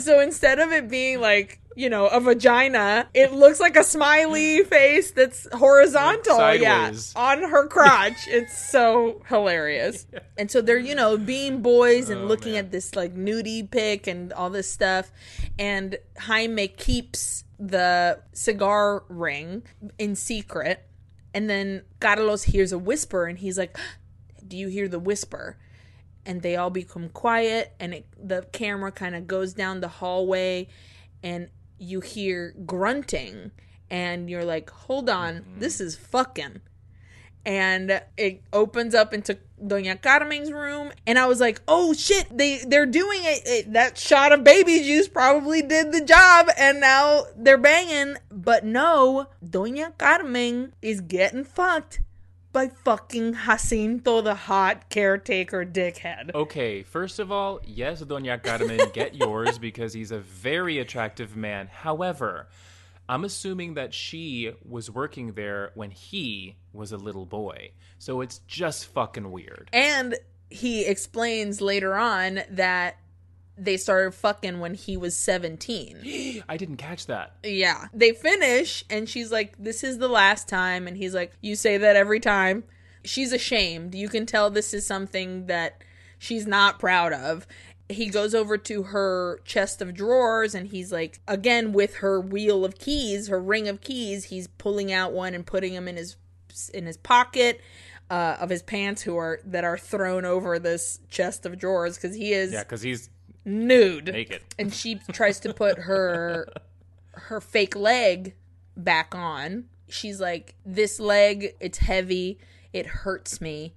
So instead of it being like, you know, a vagina. It looks like a smiley face that's horizontal, Sideways. yeah, on her crotch. it's so hilarious. And so they're, you know, being boys and Oh, looking man. at this like nudie pic and all this stuff. And Jaime keeps the cigar ring in secret. And then Carlos hears a whisper and he's like, Do you hear the whisper? and they all become quiet and it, the camera kind of goes down the hallway and you hear grunting and you're like hold on mm-hmm. this is fucking. And it opens up into Doña Carmen's room and I was like oh shit they they're doing it, it that shot of baby juice probably did the job and now they're banging. But no Doña Carmen is getting fucked by fucking Jacinto the hot caretaker dickhead Okay, first of all, yes, Doña Carmen, get yours because he's a very attractive man. However, I'm assuming that she was working there when he was a little boy. So it's just fucking weird. And he explains later on that they started fucking when he was 17. I didn't catch that. Yeah. They finish and she's like, This is the last time. And he's like, You say that every time. She's ashamed. You can tell this is something that she's not proud of. He goes over to her chest of drawers and he's like, again, with her wheel of keys, her ring of keys, he's pulling out one and putting them in his in his pocket. Uh, of his pants, who are that are thrown over this chest of drawers, because he is Yeah, because he's nude. Naked. and she tries to put her her fake leg back on. She's like this leg it's heavy. It hurts me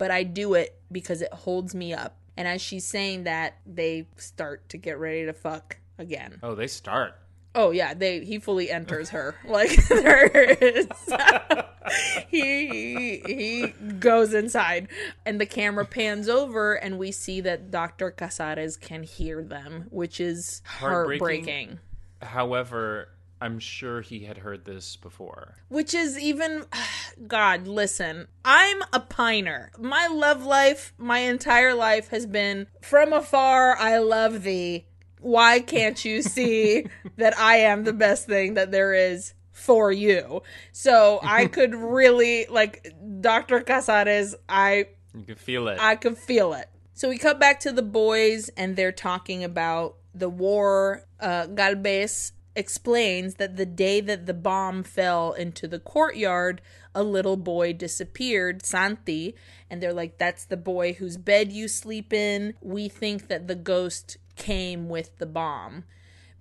but i do it because it holds me up. And as she's saying that they start to get ready to fuck again. Oh, they start. Oh yeah they he fully enters her like there is he he goes inside and the camera pans over and we see that dr casares can hear them which is Heartbreaking. heartbreaking However, I'm sure he had heard this before. which is even god listen i'm a piner my love life my entire life has been from afar i love thee why can't you see that i am the best thing that there is for you so i could really like dr casares i You can feel it. I could feel it. So we cut back to the boys and they're talking about the war. Uh, Galvez explains that the day that the bomb fell into the courtyard, a little boy disappeared, Santi, and they're like, That's the boy whose bed you sleep in. We think that the ghost came with the bomb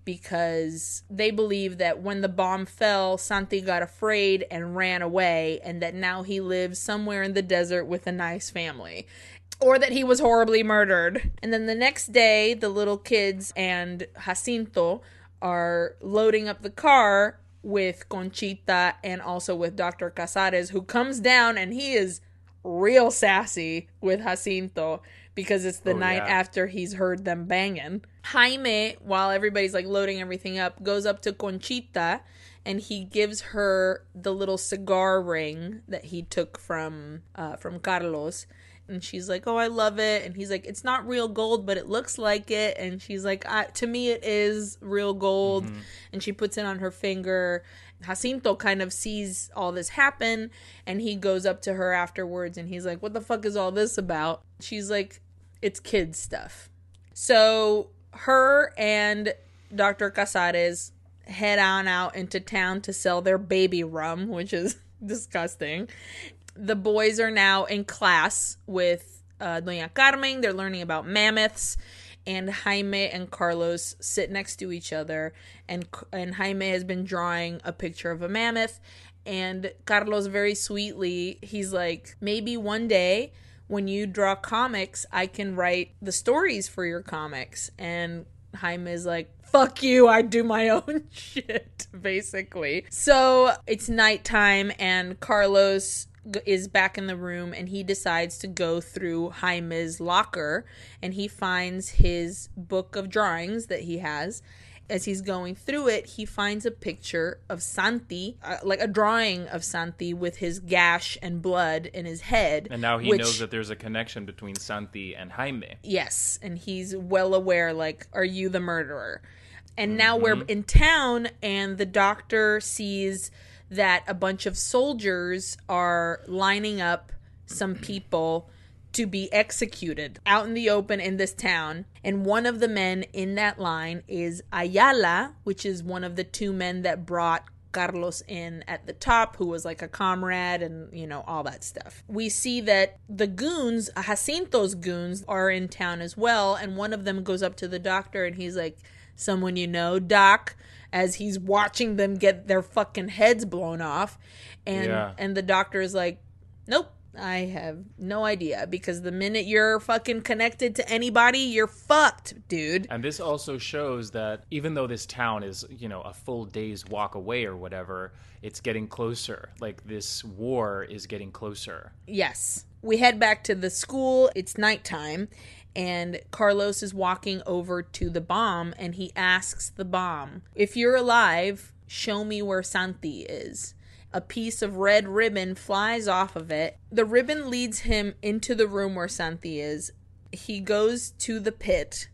because they believe that when the bomb fell, Santi got afraid and ran away, and that now he lives somewhere in the desert with a nice family. Or that he was horribly murdered. And then the next day, the little kids and Jacinto are loading up the car with Conchita and also with Dr. Casares, who comes down and he is real sassy with Jacinto because it's the Oh, night yeah. after he's heard them banging. Jaime, while everybody's like loading everything up, goes up to Conchita and he gives her the little cigar ring that he took from uh, from Carlos. And she's like, "Oh, I love it." And he's like, "It's not real gold, but it looks like it." And she's like, I, "To me, it is real gold." And she puts it on her finger. Jacinto kind of sees all this happen, and he goes up to her afterwards, and he's like, "What the fuck is all this about?" She's like, "It's kids stuff." So her and Dr. Casares head on out into town to sell their baby rum, which is disgusting. The boys are now in class with uh, Doña Carmen. They're learning about mammoths. And Jaime and Carlos sit next to each other, and and Jaime has been drawing a picture of a mammoth, and Carlos very sweetly he's like, maybe one day when you draw comics, I can write the stories for your comics. And Jaime is like, fuck you, I do my own shit, basically. So it's nighttime, and Carlos is back in the room and he decides to go through Jaime's locker and he finds his book of drawings that he has as he's going through it, he finds a picture of Santi, uh, like a drawing of Santi with his gash and blood in his head. And now he which- knows that there's a connection between Santi and Jaime. Yes, and he's well aware, like, are you the murderer? And now we're in town, and the doctor sees that a bunch of soldiers are lining up some people to be executed out in the open in this town. And one of the men in that line is Ayala, which is one of the two men that brought Carlos in at the top, who was like a comrade and, you know, all that stuff. We see that the goons, Jacinto's goons, are in town as well. And one of them goes up to the doctor and he's like, Someone you know, Doc, as he's watching them get their fucking heads blown off. And, Yeah. and the doctor is like, Nope. I have no idea because the minute you're fucking connected to anybody, you're fucked, dude. And this also shows that even though this town is, you know, a full day's walk away or whatever, it's getting closer. Like this war is getting closer. Yes. We head back to the school. It's nighttime, and Carlos is walking over to the bomb and he asks the bomb, If you're alive, show me where Santi is. A piece of red ribbon flies off of it. The ribbon leads him into the room where Santi is. He goes to the pit.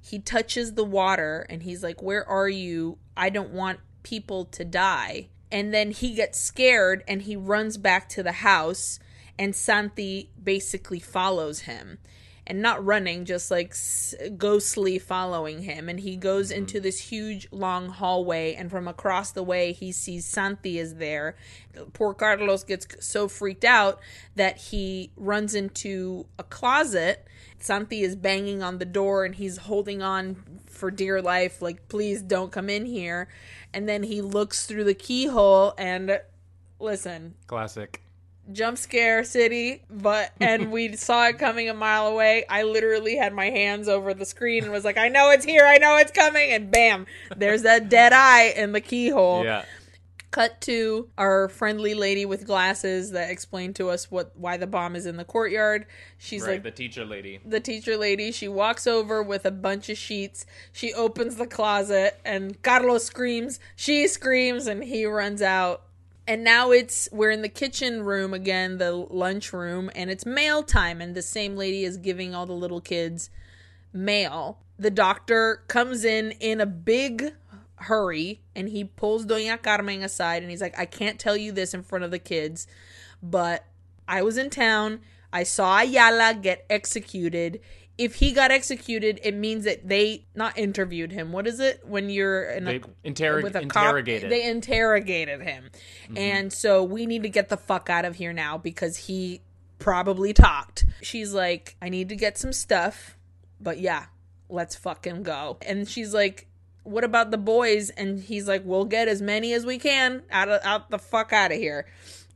He touches the water and he's like, Where are you? I don't want people to die. And then he gets scared and he runs back to the house, and Santi basically follows him. And not running, just like s- ghostly following him. And he goes mm-hmm. into this huge long hallway, and from across the way, he sees Santi is there. Poor Carlos gets so freaked out that he runs into a closet. Santi is banging on the door and he's holding on for dear life, like, please don't come in here. And then he looks through the keyhole and listen, Classic. Jump scare city, but and we saw it coming a mile away. I literally had my hands over the screen and was like, I know it's here, I know it's coming, and bam, there's that dead eye in the keyhole. Yeah. Cut to our friendly lady with glasses that explained to us what why the bomb is in the courtyard. She's Right, like the teacher lady. the teacher lady. She walks over with a bunch of sheets. She opens the closet and Carlos screams. She screams and he runs out. And now it's we're in the kitchen room again, the lunch room, and it's mail time and the same lady is giving all the little kids mail. The doctor comes in in a big hurry and he pulls Doña Carmen aside and he's like, I can't tell you this in front of the kids, but I was in town. I saw Ayala get executed. If he got executed, it means that they not interviewed him. What is it when you're in They a interrog- with a interrogated. cop? They interrogated him, mm-hmm. and so we need to get the fuck out of here now because he probably talked. She's like, I need to get some stuff, but yeah, let's fucking go. And she's like, What about the boys? And he's like, We'll get as many as we can out of out the fuck out of here.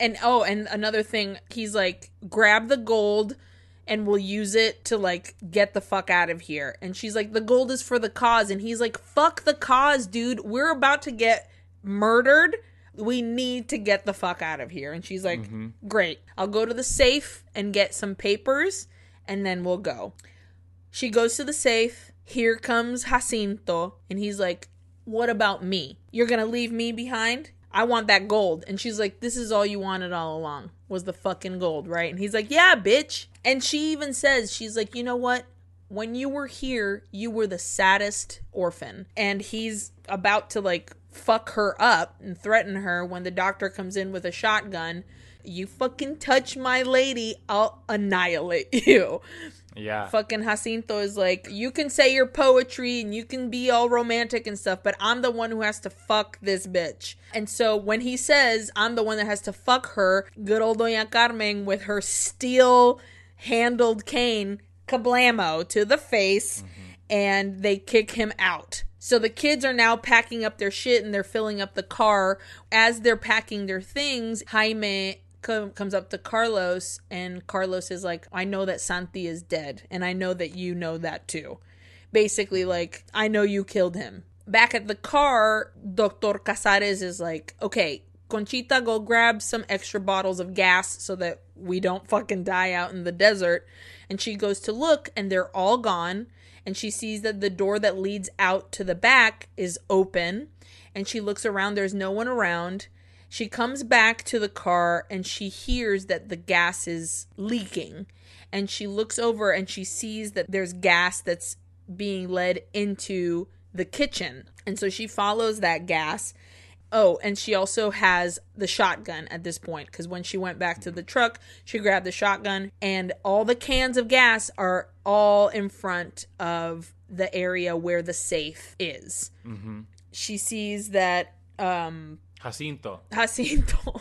And oh, and another thing, he's like, grab the gold and we'll use it to like get the fuck out of here. And she's like, the gold is for the cause. And he's like, fuck the cause, dude. We're about to get murdered. We need to get the fuck out of here. And she's like, mm-hmm. great. I'll go to the safe and get some papers and then we'll go. She goes to the safe. Here comes Jacinto. And he's like, What about me? You're going to leave me behind? I want that gold. And she's like, This is all you wanted all along was the fucking gold, right? And he's like, Yeah, bitch. And she even says, She's like, You know what? When you were here, you were the saddest orphan. And he's about to like fuck her up and threaten her when the doctor comes in with a shotgun. You fucking touch my lady, I'll annihilate you yeah. fucking Jacinto is like, you can say your poetry and you can be all romantic and stuff, but I'm the one who has to fuck this bitch. And so when he says I'm the one that has to fuck her, good old Doña Carmen with her steel handled cane, kablamo to the face, and they kick him out. So the kids are now packing up their shit and they're filling up the car. As they're packing their things, Jaime co- comes up to Carlos and Carlos is like, I know that Santi is dead and I know that you know that too. Basically, like, I know you killed him. Back at the car, Dr. Casares is like, okay, Conchita, go grab some extra bottles of gas so that we don't fucking die out in the desert. And she goes to look and they're all gone. And she sees that the door that leads out to the back is open. And she looks around, there's no one around. She comes back to the car and she hears that the gas is leaking. And she looks over and she sees that there's gas that's being led into the kitchen. And so she follows that gas. Oh, and she also has the shotgun at this point because when she went back to the truck, she grabbed the shotgun, and all the cans of gas are all in front of the area where the safe is. Mm-hmm. She sees that um, Jacinto. Jacinto.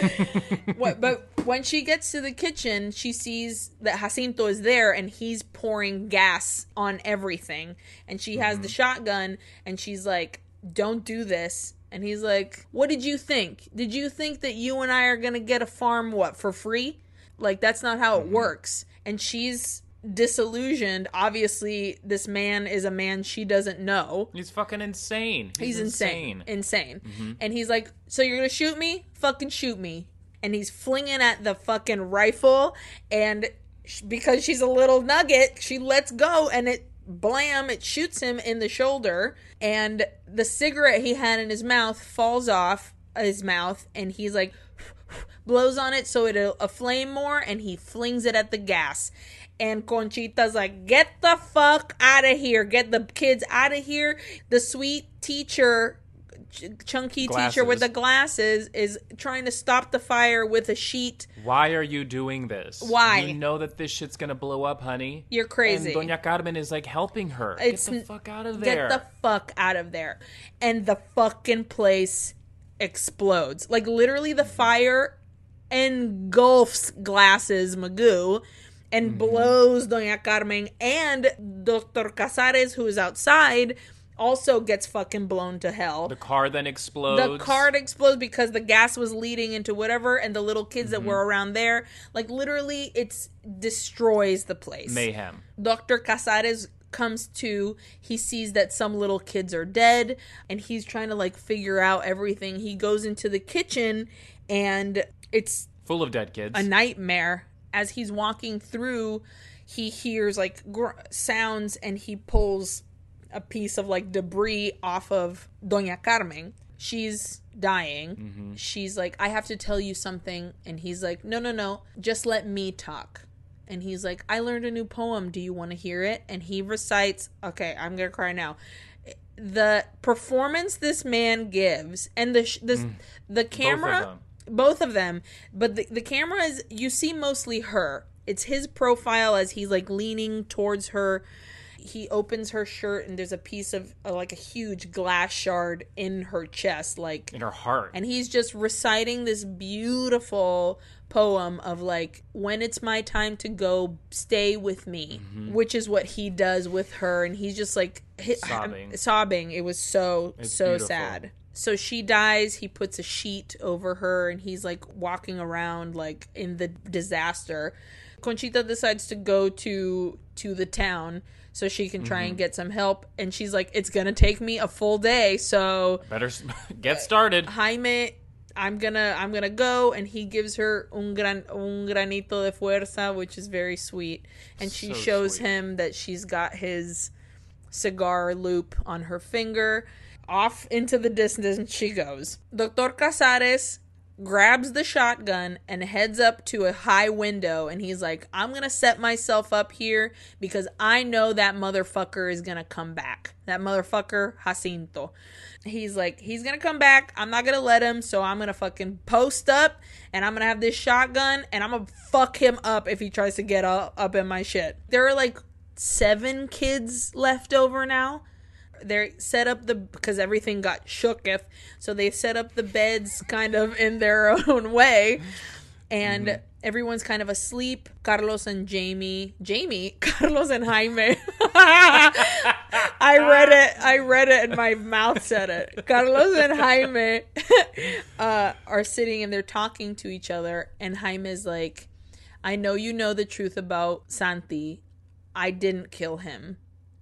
what, but when she gets to the kitchen, she sees that Jacinto is there and he's pouring gas on everything. And she has the shotgun and she's like, Don't do this. And he's like, What did you think? Did you think that you and I are going to get a farm, what, for free? Like, that's not how it mm-hmm. works. And she's disillusioned. Obviously, this man is a man she doesn't know. He's fucking insane. He's, insane. Insane. Mm-hmm. And he's like, So you're going to shoot me? Fucking shoot me. And he's flinging at the fucking rifle. And sh- because she's a little nugget, she lets go and it blam, it shoots him in the shoulder. And the cigarette he had in his mouth falls off his mouth. And he's like, blows on it so it'll aflame more. And he flings it at the gas. And Conchita's like, get the fuck out of here. Get the kids out of here. The sweet teacher, ch- chunky teacher with the glasses, is trying to stop the fire with a sheet. Why are you doing this? Why? You know that this shit's gonna blow up, honey. You're crazy. And Doña Carmen is like helping her. It's Get the fuck out of there. Get the fuck out of there. And the fucking place explodes. Like literally the fire engulfs glasses Magoo and mm-hmm. blows Doña Carmen and Dr. Casares, who is outside, also gets fucking blown to hell. the car then explodes. The car explodes because the gas was leading into whatever, and the little kids that mm-hmm. were around there, like literally, it destroys the place. mayhem. Dr. Casares comes to, he sees that some little kids are dead, and he's trying to like figure out everything. He goes into the kitchen, and it's Full of dead kids. a nightmare. As he's walking through, he hears like gr- sounds, and he pulls a piece of like debris off of Doña Carmen. She's dying. Mm-hmm. She's like, I have to tell you something. And he's like, No, no, no. Just let me talk. And he's like, I learned a new poem. Do you want to hear it? And he recites, okay, I'm going to cry now. The performance this man gives and the sh- this mm. the camera them. both of them but the, the camera is you see mostly her it's his profile as he's like leaning towards her. He opens her shirt and there's a piece of uh, like a huge glass shard in her chest, like In her heart. and he's just reciting this beautiful poem of like when it's my time to go stay with me Mm-hmm. which is what he does with her and he's just like Sobbing. sobbing it was so It's so beautiful. sad so she dies he puts a sheet over her and he's like walking around like in the disaster conchita decides to go to to the town so she can try Mm-hmm. and get some help and she's like it's gonna take me a full day so Better get started. Jaime, I'm gonna I'm gonna go, and he gives her un gran un granito de fuerza, which is very sweet, and she So shows sweet. him that she's got his cigar loop on her finger. Off into the distance she goes. Doctor Casares grabs the shotgun and heads up to a high window and he's like, I'm gonna set myself up here because I know that motherfucker is gonna come back. That motherfucker Jacinto. He's like, he's gonna come back. I'm not gonna let him, so I'm gonna fucking post up and I'm gonna have this shotgun and I'm gonna fuck him up if he tries to get up, up in my shit. There are like seven kids left over now they set up the because everything got shooketh so they set up the beds kind of in their own way. And everyone's kind of asleep carlos and jamie. Jamie carlos and jaime. I read it i read it and my mouth said it. Carlos and jaime uh, are sitting and they're talking to each other and jaime's like i know you know the truth about santi. I didn't kill him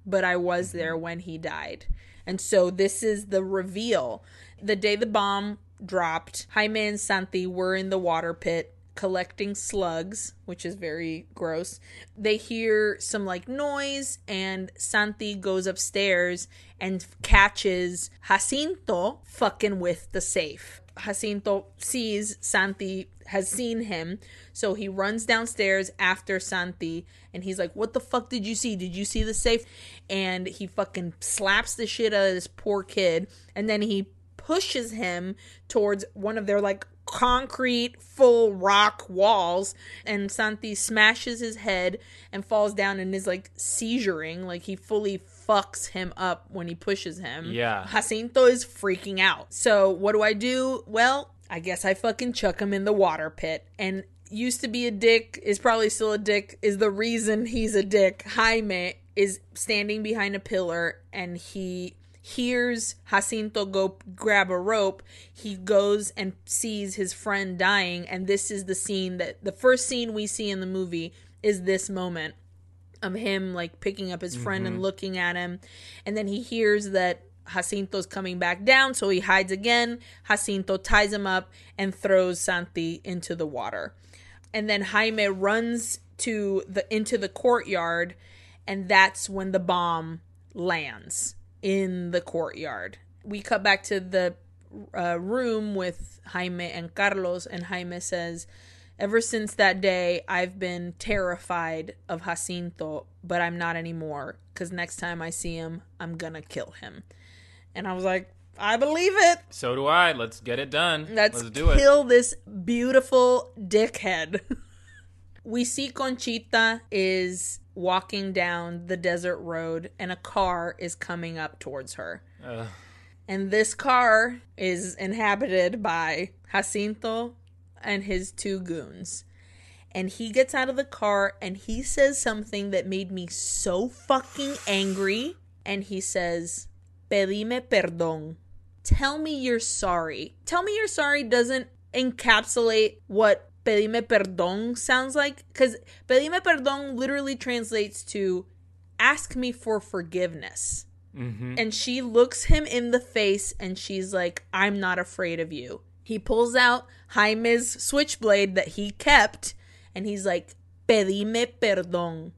but I was mm-hmm. there when he died. And so this is the reveal. The day the bomb dropped, Jaime and Santi were in the water pit collecting slugs, which is very gross. They hear some like noise, and Santi goes upstairs and catches Jacinto fucking with the safe. Jacinto sees Santi has seen him, so he runs downstairs after Santi and he's like, What the fuck did you see? Did you see the safe? And he fucking slaps the shit out of this poor kid and then he pushes him towards one of their like concrete full rock walls and Santi smashes his head and falls down and is like seizuring like he fully fucks him up when he pushes him. Yeah. Jacinto is freaking out. So what do I do? Well I guess I fucking chuck him in the water pit. And used to be a dick is probably still a dick is the reason he's a dick. Jaime is standing behind a pillar and he hears Jacinto go grab a rope, he goes and sees his friend dying, and this is the scene that the first scene we see in the movie is this moment of him like picking up his friend and looking at him, and then he hears that Jacinto's coming back down, so he hides again. Jacinto ties him up and throws Santi into the water. And then Jaime runs to the into the courtyard and that's when the bomb lands in the courtyard. We cut back to the uh, room with Jaime and Carlos, and Jaime says, Ever since that day, I've been terrified of Jacinto, but I'm not anymore because next time I see him, I'm gonna kill him. And I was like, I believe it. So do I. Let's get it done. Let's, Let's do it. kill this beautiful dickhead. we see Conchita is walking down the desert road and a car is coming up towards her. Ugh. And this car is inhabited by Jacinto and his two goons. And he gets out of the car and he says something that made me so fucking angry. And he says, Pedime perdón. Tell me you're sorry. Tell me you're sorry doesn't encapsulate what pedime perdón sounds like. Because pedime perdón literally translates to ask me for forgiveness. Mm-hmm. And she looks him in the face and she's like, I'm not afraid of you. He pulls out Jaime's switchblade that he kept and he's like, Pedime perdón.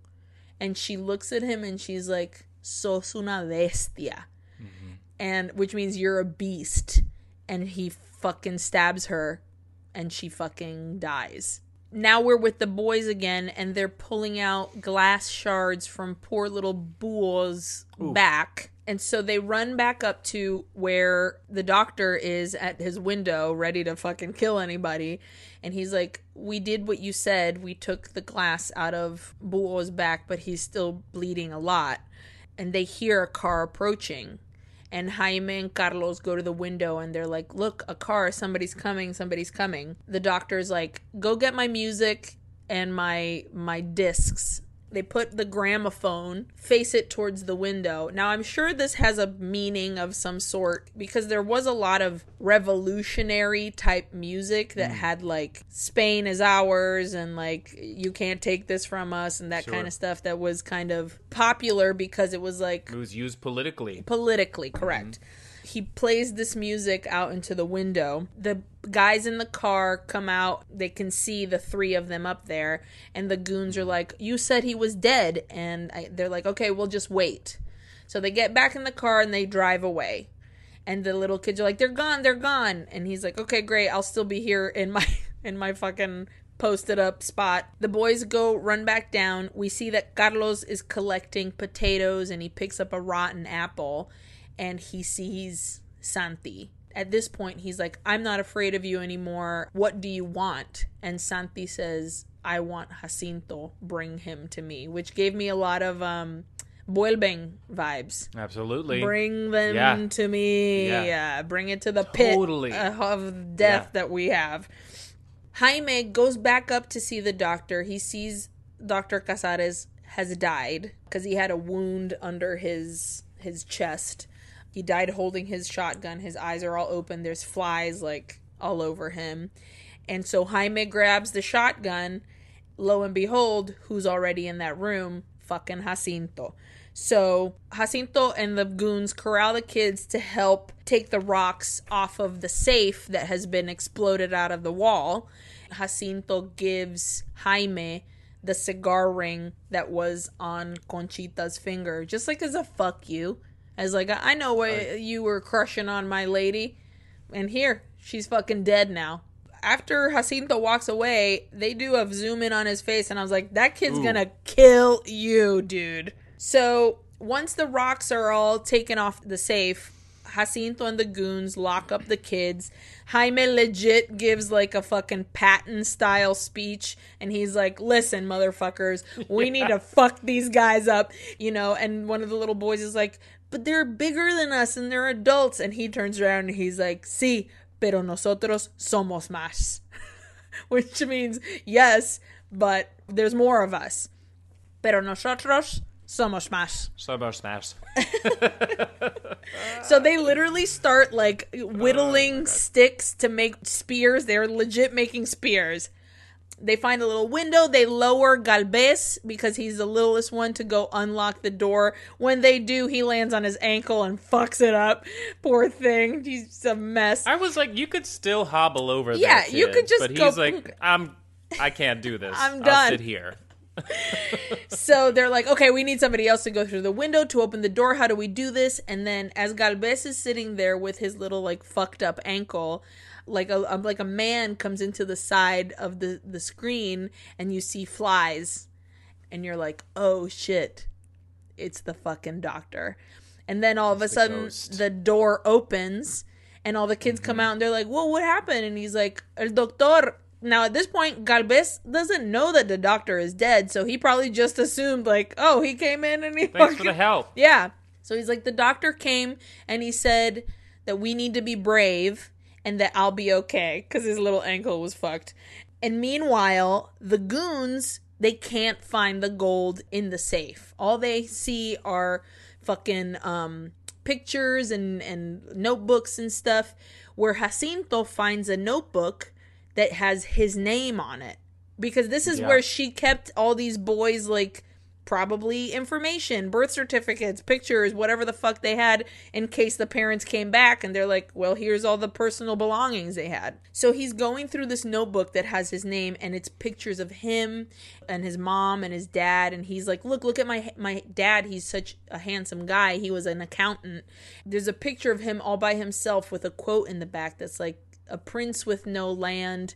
And she looks at him and she's like, Sos una bestia. Mm-hmm. And which means you're a beast. And he fucking stabs her and she fucking dies. Now we're with the boys again, and they're pulling out glass shards from poor little Búho's back. And so they run back up to where the doctor is at his window, ready to fucking kill anybody. And he's like, We did what you said. We took the glass out of Búho's back, but he's still bleeding a lot. And they hear a car approaching. And Jaime and Carlos go to the window and they're like, Look, a car, somebody's coming, somebody's coming. The doctor's like, Go get my music and my my discs they put the gramophone face it towards the window now i'm sure this has a meaning of some sort because there was a lot of revolutionary type music that mm. had like spain is ours and like you can't take this from us and that Sure. kind of stuff that was kind of popular because it was like It was used politically. politically correct. Mm-hmm. He plays this music out into the window. The guys in the car come out. They can see the three of them up there, and the goons are like, "You said he was dead," and I, they're like, "Okay, we'll just wait." So they get back in the car and they drive away. And the little kids are like, "They're gone, they're gone," and he's like, "Okay, great. I'll still be here in my in my fucking." posted up spot. The boys go run back down. We see that Carlos is collecting potatoes and he picks up a rotten apple and he sees Santi. At this point, he's like, I'm not afraid of you anymore. What do you want? And Santi says, I want Jacinto. Bring him to me, which gave me a lot of um, Vuelven vibes. Absolutely. Bring them Yeah. to me. Yeah. Yeah. Bring it to the pit Totally. uh, of death Yeah. that we have. Jaime goes back up to see the doctor. He sees Dr. Casares has died because he had a wound under his his chest. He died holding his shotgun. His eyes are all open. There's flies like all over him. And so Jaime grabs the shotgun. Lo and behold, who's already in that room? Fucking Jacinto. So Jacinto and the goons corral the kids to help take the rocks off of the safe that has been exploded out of the wall. Jacinto gives Jaime the cigar ring that was on Conchita's finger, just like as a fuck you. As like, I know what you were crushing on my lady. And here, she's fucking dead now. After Jacinto walks away, they do a zoom in on his face, and I was like, that kid's gonna kill you, dude. So once the rocks are all taken off the safe, Jacinto and the goons lock up the kids. Jaime legit gives like a fucking Patton style speech, and he's like, "Listen, motherfuckers, we need to fuck these guys up," you know. And one of the little boys is like, "But they're bigger than us, and they're adults." And he turns around and he's like, "Sí, pero nosotros somos más," which means yes, but there's more of us. Pero nosotros somos más. Smash smash. So they literally start like whittling sticks to make spears. They're legit making spears. They find a little window. They lower Galvez because he's the littlest one to go unlock the door. When they do, he lands on his ankle and fucks it up. Poor thing. He's a mess. I was like, you could still hobble over. Yeah, that you could just But go- he's like, I'm. I can't do this. I'm I'll done. sit here. So they're like, okay, we need somebody else to go through the window to open the door. How do we do this? And then as Galvez is sitting there with his little like fucked up ankle, like a um, like a man comes into the side of the the screen and you see flies, and you're like, oh shit, it's the fucking doctor. And then all of a the sudden ghost. the door opens and all the kids come out and they're like, "Whoa, what happened?" And he's like, "El doctor." Now at this point, Galvez doesn't know that the doctor is dead, so he probably just assumed like, "Oh, he came in and he Thanks for the help. yeah." So he's like, "The doctor came and he said that we need to be brave and that I'll be okay because his little ankle was fucked." And meanwhile, the goons they can't find the gold in the safe. All they see are fucking um pictures and and notebooks and stuff where Jacinto finds a notebook that has his name on it because this is Yeah. where she kept all these boys like probably information birth certificates pictures whatever the fuck they had in case the parents came back and they're like well here's all the personal belongings they had. So he's going through this notebook that has his name and it's pictures of him and his mom and his dad. And he's like look look at my my dad. He's such a handsome guy. He was an accountant. There's a picture of him all by himself with a quote in the back that's like a prince with no land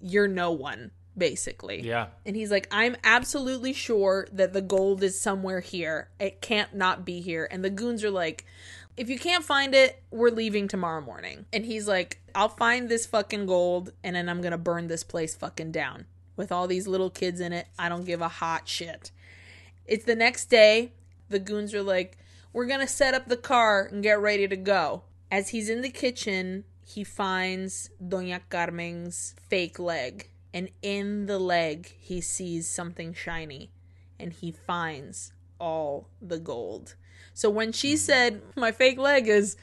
you're no one basically. Yeah. And he's like, I'm absolutely sure that the gold is somewhere here. It can't not be here. And the goons are like, if you can't find it, we're leaving tomorrow morning. And he's like, I'll find this fucking gold and then I'm going to burn this place fucking down with all these little kids in it. I don't give a hot shit. It's the next day. The goons are like, we're going to set up the car and get ready to go. As he's in the kitchen, he finds Doña Carmen's fake leg. And in the leg, he sees something shiny. And he finds all the gold. So when she mm-hmm. said, My fake leg is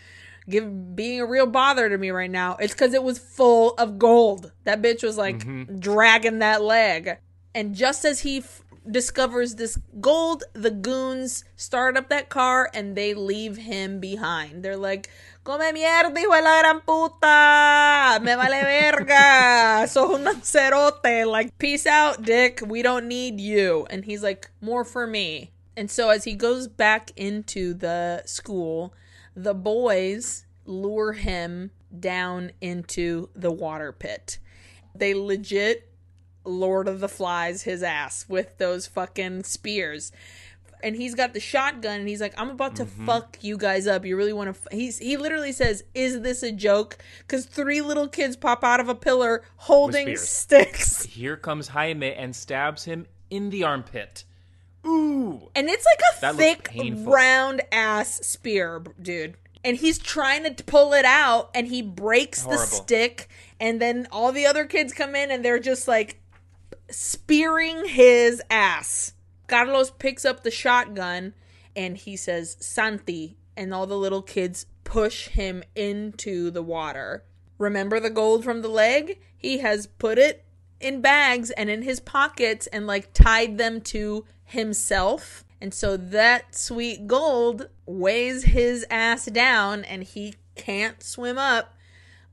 give being a real bother to me right now, it's because it was full of gold. That bitch was like mm-hmm. dragging that leg. And just as he f- discovers this gold, the goons start up that car and they leave him behind. They're like, Come mierda, hijo de la gran puta! Me vale verga! So un cerote. Like, peace out, dick. We don't need you. And he's like, More for me. And so as he goes back into the school, the boys lure him down into the water pit. They legit Lord of the Flies his ass with those fucking spears. And he's got the shotgun and he's like, I'm about to mm-hmm. fuck you guys up. You really want to. F-? He's He literally says, Is this a joke? Because three little kids pop out of a pillar holding sticks. Here comes Jaime and stabs him in the armpit. Ooh. And it's like a looks thick, round ass spear, dude. And he's trying to pull it out and he breaks the stick. And then all the other kids come in and they're just like spearing his ass. Carlos picks up the shotgun and he says, Santi. And all the little kids push him into the water. Remember the gold from the leg? He has put it in bags and in his pockets and like tied them to himself. And so that sweet gold weighs his ass down and he can't swim up.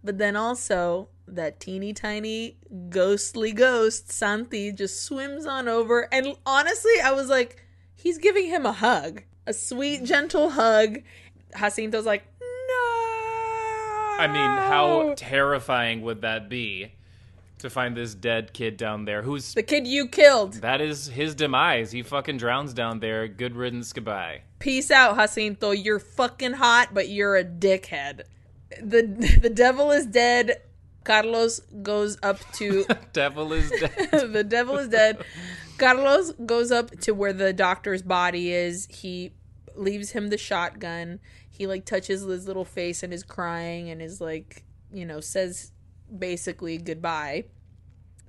But then also that teeny tiny ghostly ghost, Santi, just swims on over. And honestly, I was like, he's giving him a hug. A sweet, gentle hug. Jacinto's like, no. I mean, how terrifying would that be to find this dead kid down there who's The kid you killed. that is his demise. He fucking drowns down there. Good riddance, goodbye. Peace out, Jacinto. You're fucking hot, but you're a dickhead. The the devil is dead. Carlos goes up to The Devil is dead. the devil is dead. Carlos goes up to where the doctor's body is. He leaves him the shotgun. He like touches his little face and is crying and is like, you know, says basically goodbye.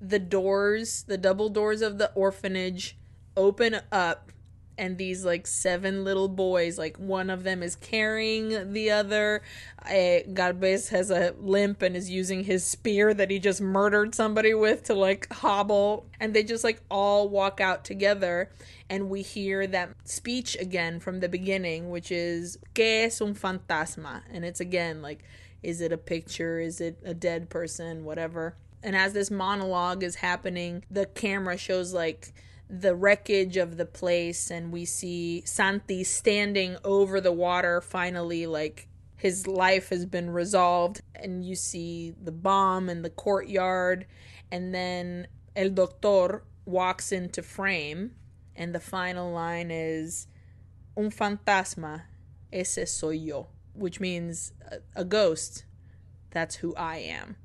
The doors, the double doors of the orphanage open up and these like seven little boys like one of them is carrying the other. Uh, Galvez has a limp and is using his spear that he just murdered somebody with to like hobble. And they just like all walk out together and we hear that speech again from the beginning which is que es un fantasma? And it's again like is it a picture? Is it a dead person? Whatever. And as this monologue is happening the camera shows like the wreckage of the place and we see Santi standing over the water. Finally like his life has been resolved and you see the bomb in the courtyard and then el doctor walks into frame and the final line is un fantasma ese soy yo which means a, a ghost. That's who I am.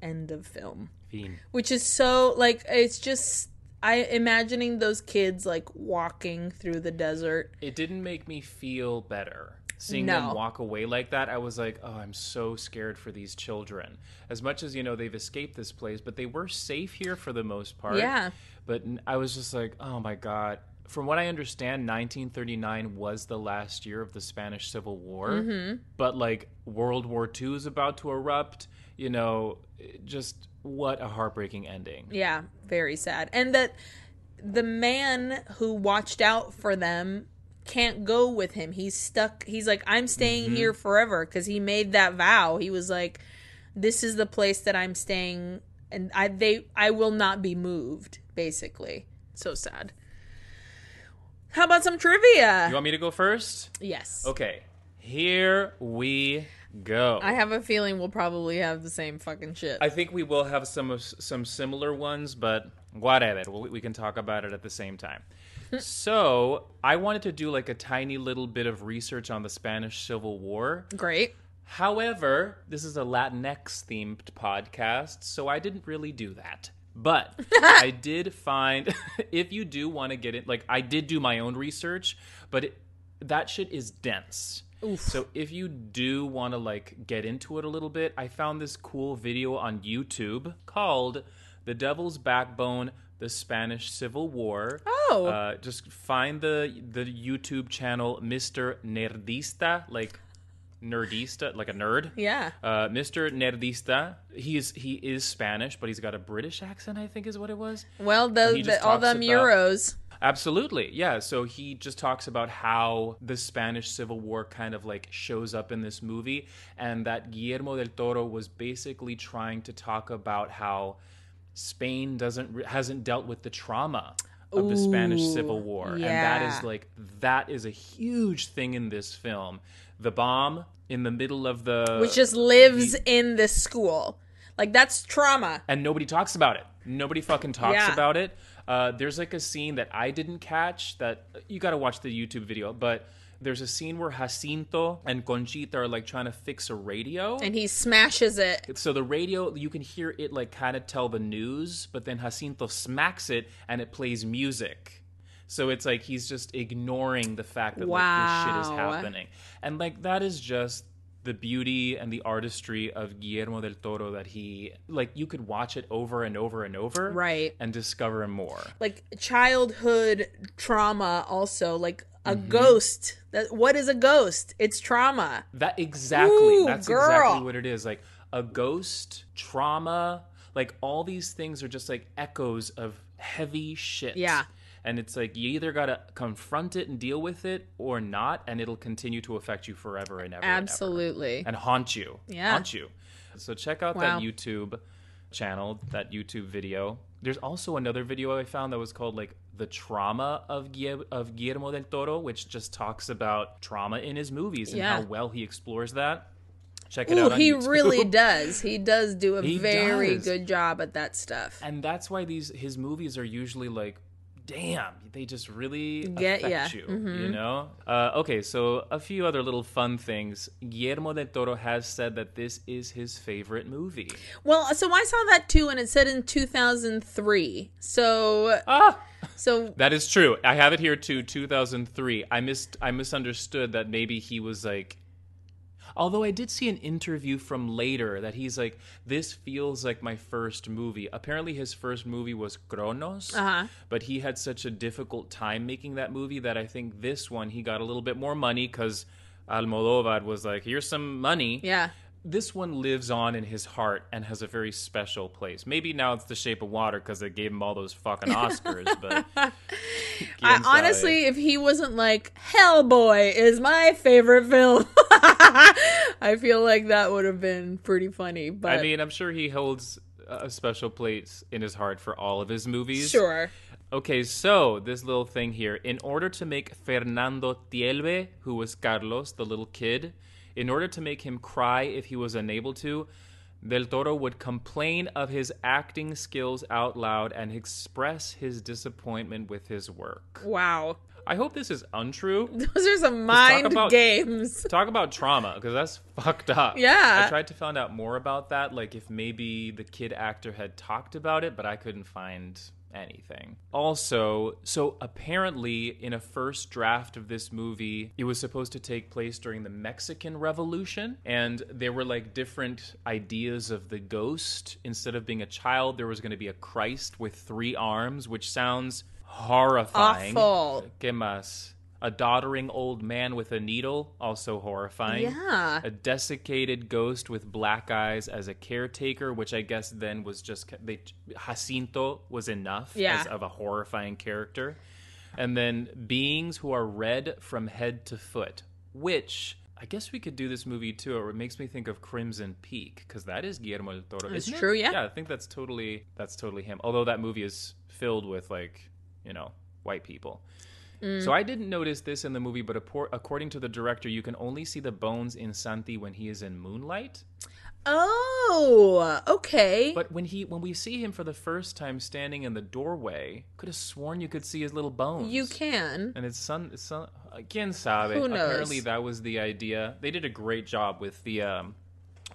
End of film. Fiend. which is so like it's just I imagining those kids like walking through the desert. It didn't make me feel better. Seeing No. them walk away like that, I was like, oh, I'm so scared for these children. As much as, you know, they've escaped this place, but they were safe here for the most part. Yeah. But I was just like, oh my God. From what I understand, 1939 was the last year of the Spanish Civil War. Mm-hmm. But like World War II is about to erupt. You know, just what a heartbreaking ending. Yeah, very sad. And that the man who watched out for them can't go with him. He's stuck. He's like I'm staying mm-hmm. here forever cuz he made that vow. He was like this is the place that I'm staying and I they I will not be moved basically. So sad. How about some trivia? You want me to go first? yes. Okay. Here we go. I have a feeling we'll probably have the same fucking shit. I think we will have some of some similar ones, but whatever. We, we can talk about it at the same time. so I wanted to do like a tiny little bit of research on the Spanish Civil War. Great. However, this is a Latinx themed podcast, so I didn't really do that. But I did find if you do want to get it, like I did do my own research, but it, that shit is dense. So if you do want to like get into it a little bit, I found this cool video on YouTube called "The Devil's Backbone: The Spanish Civil War." Oh. uh, just find the the YouTube channel Mr. Nerdista, like nerdista, like a nerd. Yeah. Uh, Mr. Nerdista. He's he is Spanish, but he's got a British accent. I think is what it was. Well, the, he the all them euros. Absolutely. Yeah. So he just talks about how the Spanish Civil War kind of like shows up in this movie and that Guillermo del Toro was basically trying to talk about how Spain doesn't hasn't dealt with the trauma of the Spanish Civil War. And that is like that is a huge thing in this film. The bomb in the middle of the which just lives in this school. Like that's trauma. and nobody talks about it. Nobody fucking talks Yeah. about it. Uh, there's like a scene that I didn't catch that you got to watch the YouTube video, but there's a scene where Jacinto and Conchita are like trying to fix a radio. And he smashes it. so the radio, you can hear it like kind of tell the news, but then Jacinto smacks it and it plays music. So it's like he's just ignoring the fact that like this shit is happening. And like that is just the beauty and the artistry of Guillermo del Toro that he like you could watch it over and over and over Right. and discover more. Like childhood trauma also. Like a Mm-hmm. ghost. That what is a ghost? It's trauma. That exactly. Ooh, that's girl. exactly what it is. Like a ghost, trauma, like all these things are just like echoes of heavy shit. Yeah. And it's like you either got to confront it and deal with it or not and it'll continue to affect you forever and ever. and ever. Absolutely. And haunt you. Yeah. Haunt you. So check out Wow. that YouTube channel, that YouTube video. There's also another video I found that was called like the trauma of Guille- of Guillermo del Toro, which just talks about trauma in his movies and Yeah. how well he explores that. Check it Ooh, out. He YouTube. really does. He does do a He very does. good job at that stuff. and that's why these his movies are usually like damn they just really Get affect ya. Mm-hmm. you you know uh, okay so a few other little fun things guillermo del toro has said that this is his favorite movie Well, so I saw that too, and it said in 2003. So, ah so That is true. I have it here too, 2003. I missed I misunderstood that maybe he was like Although I did see an interview from later that he's like this feels like my first movie. Apparently his first movie was Cronos, Uh-huh. but he had such a difficult time making that movie that I think this one he got a little bit more money cuz Almodovar was like, "Here's some money." yeah. This one lives on in his heart and has a very special place. Maybe now it's The Shape of Water because they gave him all those fucking Oscars, but I, honestly, if he wasn't like Hellboy is my favorite film, I feel like that would have been pretty funny. But I mean, I'm sure he holds a special place in his heart for all of his movies. sure. Okay, so this little thing here. In order to make Fernando Tielve, who was Carlos, the little kid, in order to make him cry if he was unable to, Del Toro would complain of his acting skills out loud and express his disappointment with his work. Wow. I hope this is untrue. Those are some mind about- games. Talk about trauma, because that's fucked up. Yeah. I tried to find out more about that, like if maybe the kid actor had talked about it, but I couldn't find anything. Also, so apparently in a first draft of this movie, it was supposed to take place during the Mexican Revolution, and there were like different ideas of the ghost. Instead of being a child, there was going to be a Christ with three arms, which sounds horrifying. Awful. ¿Qué más? A doddering old man with a needle, also horrifying. Yeah. A desiccated ghost with black eyes as a caretaker, which I guess then was just they, Jacinto was enough Yeah. as of a horrifying character. And then beings who are red from head to foot, which I guess we could do this movie too. Or it makes me think of Crimson Peak because that is Guillermo del Toro. It's isn't it? true, yeah. Yeah, I think that's totally that's totally him. Although that movie is filled with like you know white people. Mm. So I didn't notice this in the movie, but according to the director, you can only see the bones in Santi when he is in moonlight. Oh, okay. But when he when we see him for the first time standing in the doorway, could have sworn you could see his little bones. you can. And it's son, it's son again, sabe. Who knows? Apparently, that was the idea. They did a great job with the um,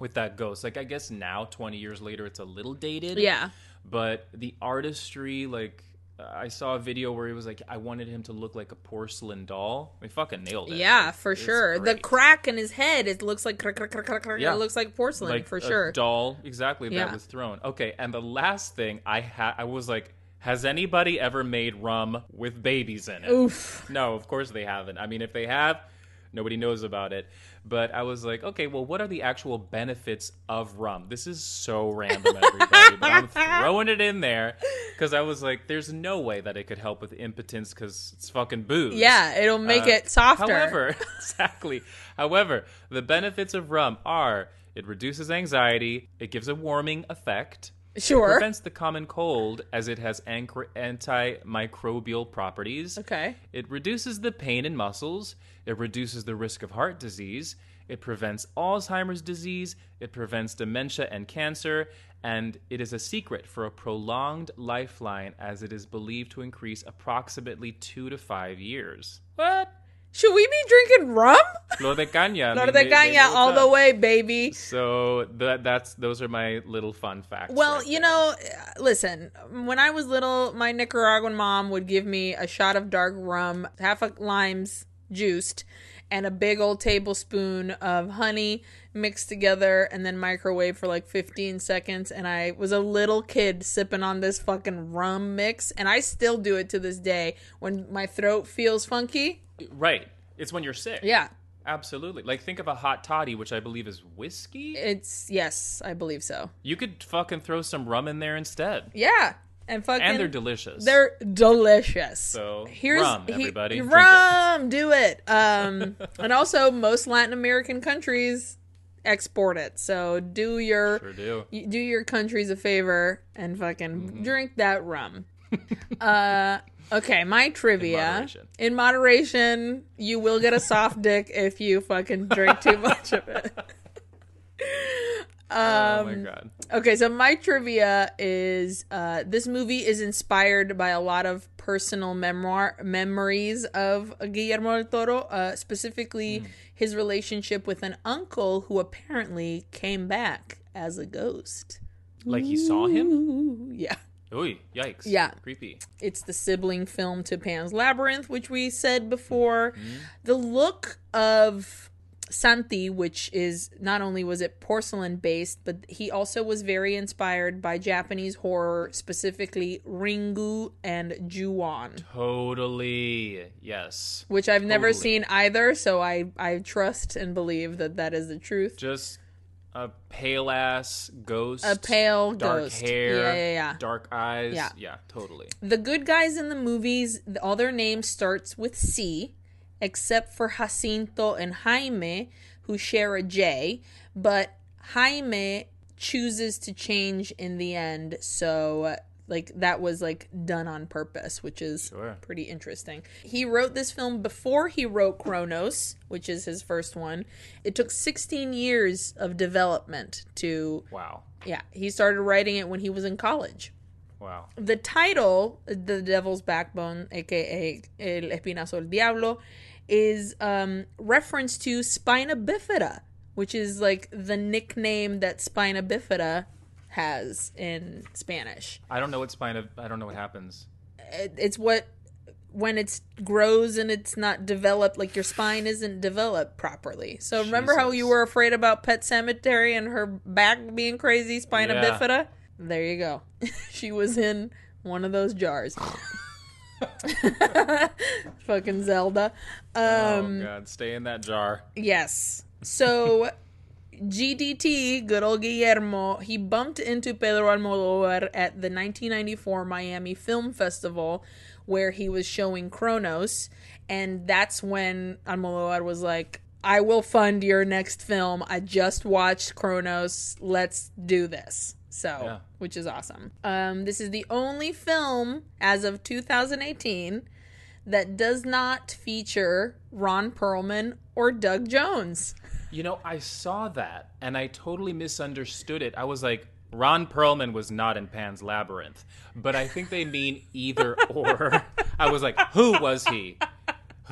with that ghost. Like, I guess now, twenty years later, it's a little dated. Yeah. But the artistry, like, I saw a video where he was like, I wanted him to look like a porcelain doll. They fucking nailed it. Yeah, for it's sure. The crack in his head, it looks like crack, crack, crack, crack, crack. Yeah. It looks like porcelain like for a sure. doll exactly Yeah. that was thrown okay and the last thing i had i was like has anybody ever made rum with babies in it Oof. no of course they haven't i mean if they have nobody knows about it but i was like okay well what are the actual benefits of rum this is so random everybody but i'm throwing it in there because i was like there's no way that it could help with impotence because it's fucking booze Yeah, it'll make uh, it softer. However, exactly. However, the benefits of rum are it reduces anxiety, it gives a warming effect, sure. It prevents the common cold as it has anch- antimicrobial properties. Okay. It reduces the pain in muscles, it reduces the risk of heart disease, it prevents Alzheimer's disease, it prevents dementia and cancer, and it is a secret for a prolonged lifeline as it is believed to increase approximately 2 to 5 years. What? Should we be drinking rum? Flor de caña. Flor de caña all the way, baby. So that that's those are my little fun facts. Well, right you there. know, listen, when I was little, my Nicaraguan mom would give me a shot of dark rum, half a limes juiced, and a big old tablespoon of honey mixed together and then microwave for like 15 seconds. And I was a little kid sipping on this fucking rum mix. And I still do it to this day when my throat feels funky. right. It's when you're sick. Yeah, Absolutely. Like think of a hot toddy, which I believe is whiskey. it's, yes, I believe so. You could fucking throw some rum in there instead. Yeah. And fucking. And they're delicious. They're delicious. So, here's rum, he- everybody. Drink rum, do it. Um, and also most Latin American countries export it. So do your sure do. do your countries a favor and fucking Mm-hmm. drink that rum. uh, okay, my trivia. moderation. In moderation, you will get a soft dick if you fucking drink too much of it. Oh Um, my god. Okay, so my trivia is uh, this movie is inspired by a lot of personal memoir memories of Guillermo del Toro, uh, specifically his relationship with an uncle who apparently came back as a ghost. Like he saw him? Ooh, yeah. Oy, yikes. Yeah. Creepy. It's the sibling film to Pan's Labyrinth, which we said before. The look of Santi, which is not only was it porcelain based, but he also was very inspired by Japanese horror, specifically Ringu and Ju-on, Totally. Yes. which I've never seen either. So I I trust and believe that that is the truth. Just a pale ass ghost. A pale dark ghost. hair. Yeah, yeah, yeah. Dark eyes. Yeah. Yeah, totally. The good guys in the movies, all their names starts with C, except for Jacinto and Jaime, who share a J. But Jaime chooses to change in the end, so like that was like done on purpose, which is Sure. pretty interesting. He wrote this film before he wrote Cronos, which is his first one. It took 16 years of development to Wow. yeah, he started writing it when he was in college Wow. the title, The Devil's Backbone, aka El Espinazo del Diablo, is um, reference to Spina Bifida, which is like the nickname that Spina Bifida has in Spanish. I don't know what spine I don't know what happens. It's what when it grows and it's not developed, like your spine isn't developed properly. So remember how you were afraid about Pet Sematary and her back being crazy, Spina Yeah. Bifida? There you go. she was in one of those jars. Fucking Zelda. Um, oh god, stay in that jar. Yes. So GDT, good old Guillermo, he bumped into Pedro Almodovar at the 1994 Miami Film Festival where he was showing Cronos. And that's when Almodovar was like, I will fund your next film. I just watched Cronos. Let's do this. So, Yeah. which is awesome. Um, this is the only film as of 2018 that does not feature Ron Perlman or Doug Jones. You know, I saw that and I totally misunderstood it. I was like, Ron Perlman was not in Pan's Labyrinth, but I think they mean either or. I was like, who was he?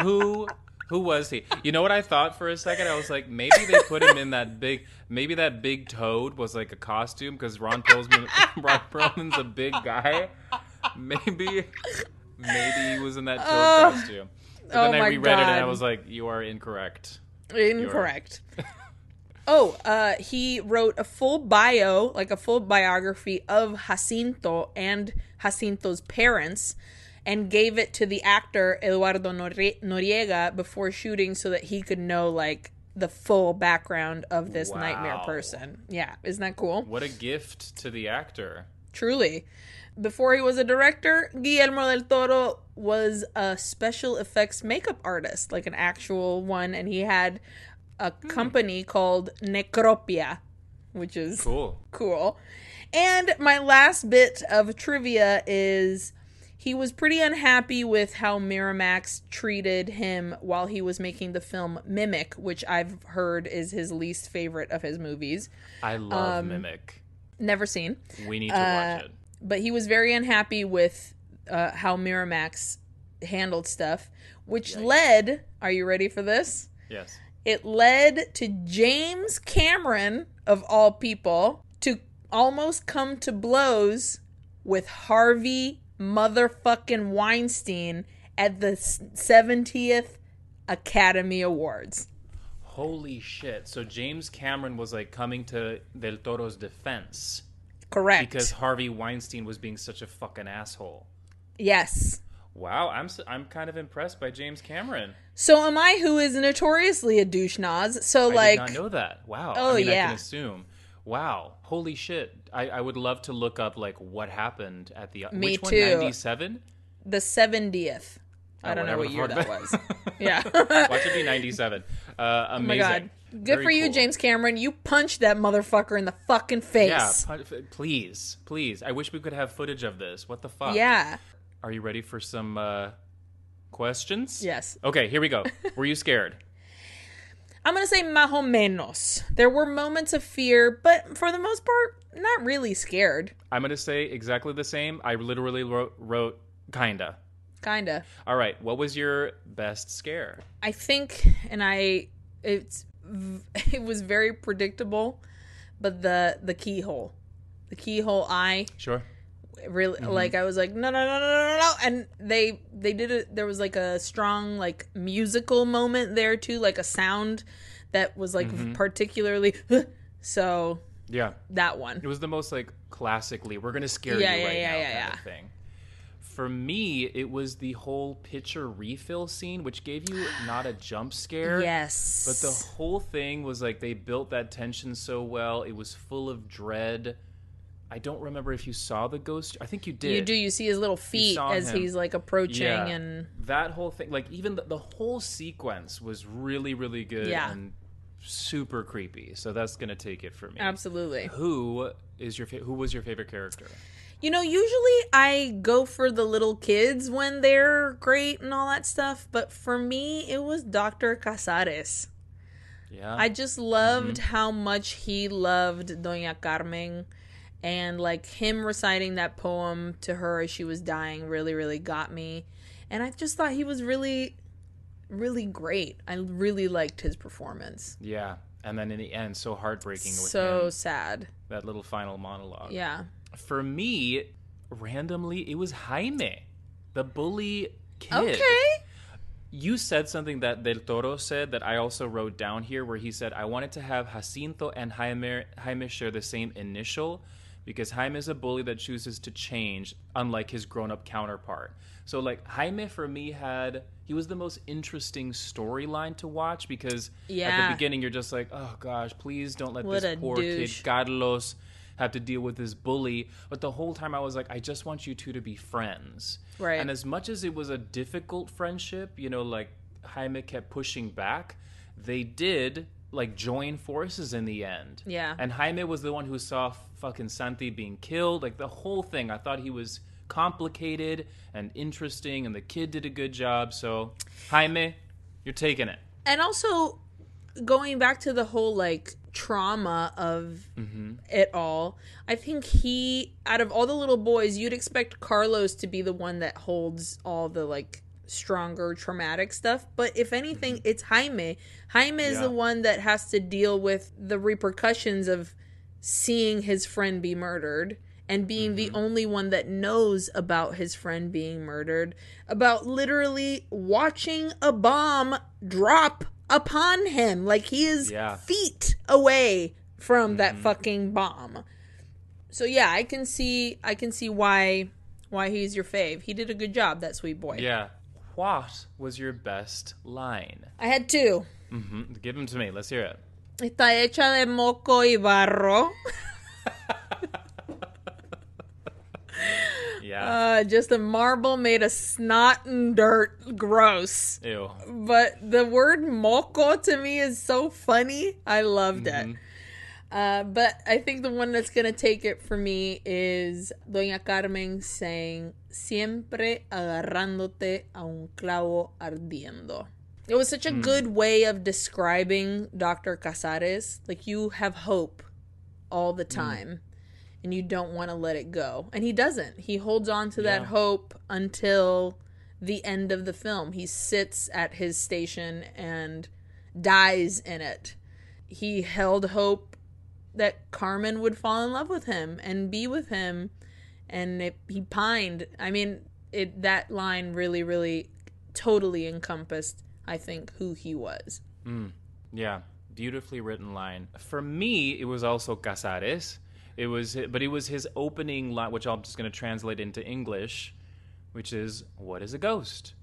Who who was he? You know what I thought for a second? I was like, maybe they put him in that big. Maybe that big toad was like a costume because Ron Perlman, Ron Perlman's a big guy. Maybe, maybe he was in that toad Oh. costume. But Oh then I reread it and I was like, you are incorrect. Incorrect. oh, uh, he wrote a full bio, like a full biography of Jacinto and Jacinto's parents, and gave it to the actor Eduardo Noriega before shooting so that he could know, like, the full background of this nightmare person. Yeah, isn't that cool? What a gift to the actor. Truly. Before he was a director, Guillermo del Toro was a special effects makeup artist, like an actual one, and he had a hmm. company called Necropia, which is Cool. cool. And my last bit of trivia is he was pretty unhappy with how Miramax treated him while he was making the film Mimic, which I've heard is his least favorite of his movies. I love Um, Mimic. Never seen. We need to watch it. but he was very unhappy with uh, how Miramax handled stuff, which led. Are you ready for this? Yes. It led to James Cameron, of all people, to almost come to blows with Harvey motherfucking Weinstein at the 70th Academy Awards. Holy shit. So James Cameron was like coming to Del Toro's defense Correct. because Harvey Weinstein was being such a fucking asshole. yes. Wow, I'm I'm kind of impressed by James Cameron. So am I, who is notoriously a douche noz. So I like, did not know that. Wow. Oh, I mean, I yeah. can assume. Wow. Holy shit. I, I would love to look up like what happened at the Me which one? too. 97? the 70th. I don't know what year that was. Yeah. Watch it be 97. Uh, amazing. Oh my god. Good Very for you, cool. James Cameron. You punched that motherfucker in the fucking face. Yeah, please, please. I wish we could have footage of this. What the fuck? Yeah. Are you ready for some uh, questions? Yes. Okay, here we go. Were you scared? I'm going to say más o menos. There were moments of fear, but for the most part, not really scared. I'm gonna say exactly the same. I literally wrote, wrote kinda. Kinda. All right. What was your best scare? I think, and I, it's, it was very predictable, but the the keyhole, the keyhole eye, Sure. Really mm-hmm. like I was like no no no no no no no and they they did it there was like a strong like musical moment there too like a sound that was like mm-hmm. particularly so Yeah. that one It was the most like classically, we're gonna scare Yeah, you yeah, right yeah, now yeah, kind yeah. of thing. For me, it was the whole pitcher refill scene, which gave you not a jump scare. yes But the whole thing was like they built that tension so well. It was full of dread. I don't remember if you saw the ghost. I think you did. you do you see his little feet as him. he's like approaching Yeah. and that whole thing, like even the, the whole sequence was really, really good Yeah. and super creepy. So that's gonna take it for me. absolutely Who is your fa- who was your favorite character? you know usually i go for the little kids when they're great and all that stuff but for me it was dr casares Yeah, I just loved mm-hmm. how much he loved Doña Carmen and like him reciting that poem to her as she was dying really really got me. And I just thought he was really really great. I really liked his performance. yeah. And then in the end, so heartbreaking with So him, sad. that little final monologue. Yeah. For me, randomly, it was Jaime, the bully kid. Okay. You said something that Del Toro said that I also wrote down here, where he said, I wanted to have Jacinto and Jaime, Jaime share the same initial because Jaime is a bully that chooses to change, unlike his grown up counterpart. So, like, Jaime for me had, he was the most interesting storyline to watch because at the beginning you're just like, oh gosh, please don't let What this poor douche. kid, Carlos, have to deal with this bully. But the whole time I was like, I just want you two to be friends. Right. And as much as it was a difficult friendship, you know, like Jaime kept pushing back, they did like join forces in the end. Yeah. And Jaime was the one who saw fucking Santi being killed. Like the whole thing, I thought he was complicated and interesting, and the kid did a good job. So, Jaime, you're taking it. And also going back to the whole like trauma of Mm-hmm. it all, I think he out of all the little boys, you'd expect Carlos to be the one that holds all the like stronger traumatic stuff, but if anything, it's Jaime. Jaime is Mm-hmm. Yeah. the one that has to deal with the repercussions of seeing his friend be murdered and being the only one that knows about his friend being murdered, about literally watching a bomb drop upon him. Like he is Yeah. feet away from that fucking bomb. So yeah, I can see I can see why why he's your fave. He did a good job, that sweet boy. Yeah. What was your best line? I had two. mm-hmm. Give them to me. Let's hear it. Está hecha de moco y barro. Yeah. Uh, just a marble made of snot and dirt. Gross. Ew. But the word moco to me is so funny. I loved it. Uh, but I think the one that's gonna take it for me is Doña Carmen saying "Siempre agarrándote a un clavo ardiendo." It was such a good way of describing Dr. Casares. Like you have hope all the time, and you don't want to let it go. And he doesn't. He holds on to that hope until the end of the film. He sits at his station and dies in it. He held hope that Carmen would fall in love with him and be with him, and it, he pined. I mean, it that line really, really, totally encompassed. I think who he was. Mm, yeah, beautifully written line. For me, it was also Casares. It was, but it was his opening line, which I'm just going to translate into English, which is, "What is a ghost?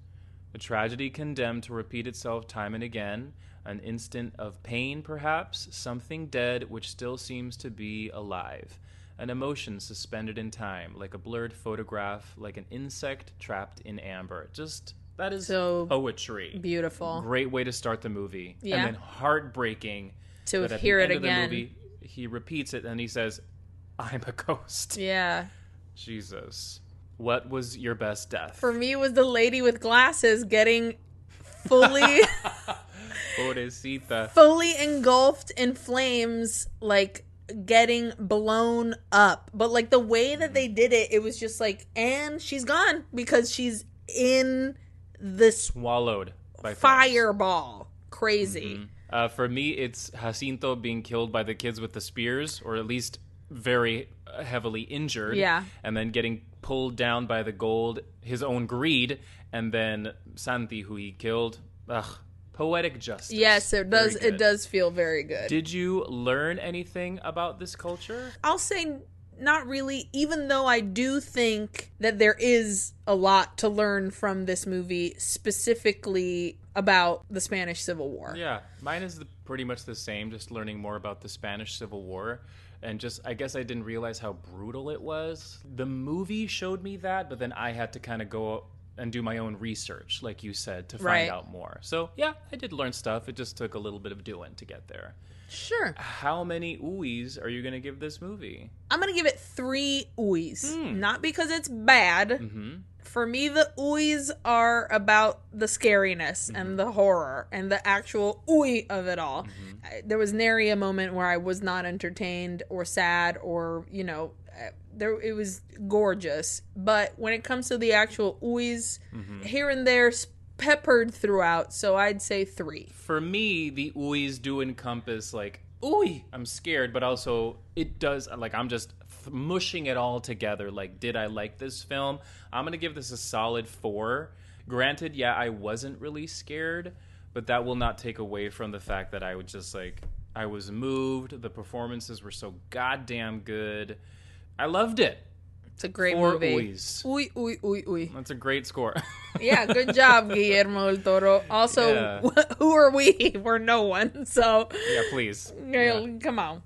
A tragedy condemned to repeat itself time and again. An instant of pain, perhaps, something dead which still seems to be alive." An emotion suspended in time, like a blurred photograph, like an insect trapped in amber. Just that is So poetry Beautiful. great way to start the movie. Yeah. And then heartbreaking To hear it end of the again. movie, he repeats it and he says, I'm a ghost. Yeah. Jesus. What was your best death? For me, it was the lady with glasses getting fully. Pobrecita. fully engulfed in flames, like getting blown up. But like the way that they did it, it was just like, and she's gone because she's in this Swallowed by flames. fireball. Crazy. Uh, for me, it's Jacinto being killed by the kids with the spears, or at least very heavily injured. Yeah. And then getting pulled down by the gold, his own greed, and then Santi, who he killed. Ugh. Poetic justice. Yes, it does. It does feel very good. Did you learn anything about this culture? I'll say not really, even though I do think that there is a lot to learn from this movie, specifically about the Spanish Civil War. Yeah, mine is the, pretty much the same. Just learning more about the Spanish Civil War, and just I guess I didn't realize how brutal it was. The movie showed me that, but then I had to kind of go and do my own research, like you said, to find Right. out more. So yeah, I did learn stuff. It just took a little bit of doing to get there. Sure. How many ooies are you gonna give this movie? I'm gonna give it three oohs. Hmm. Not because it's bad. Mm-hmm. For me, the oohs are about the scariness Mm-hmm. and the horror and the actual ooey of it all. Mm-hmm. I, there was nary a moment where I was not entertained or sad or you know, there it was gorgeous. But when it comes to the actual oohs, Mm-hmm. here and there, peppered throughout. So I'd say three. For me, the ooies do encompass like ooey, I'm scared, but also it does like I'm just mushing it all together. Like, did I like this film? I'm gonna give this a solid four. Granted, yeah, I wasn't really scared, but that will not take away from the fact that I would just like I was moved. The performances were so goddamn good. I loved it. It's a great Four movie. ooies. Ooey, ooey, ooey, ooey. That's a great score. Yeah, good job, Guillermo del Toro. Also, Yeah. who are we? We're no one. So, yeah, please. yeah, Yeah. come on.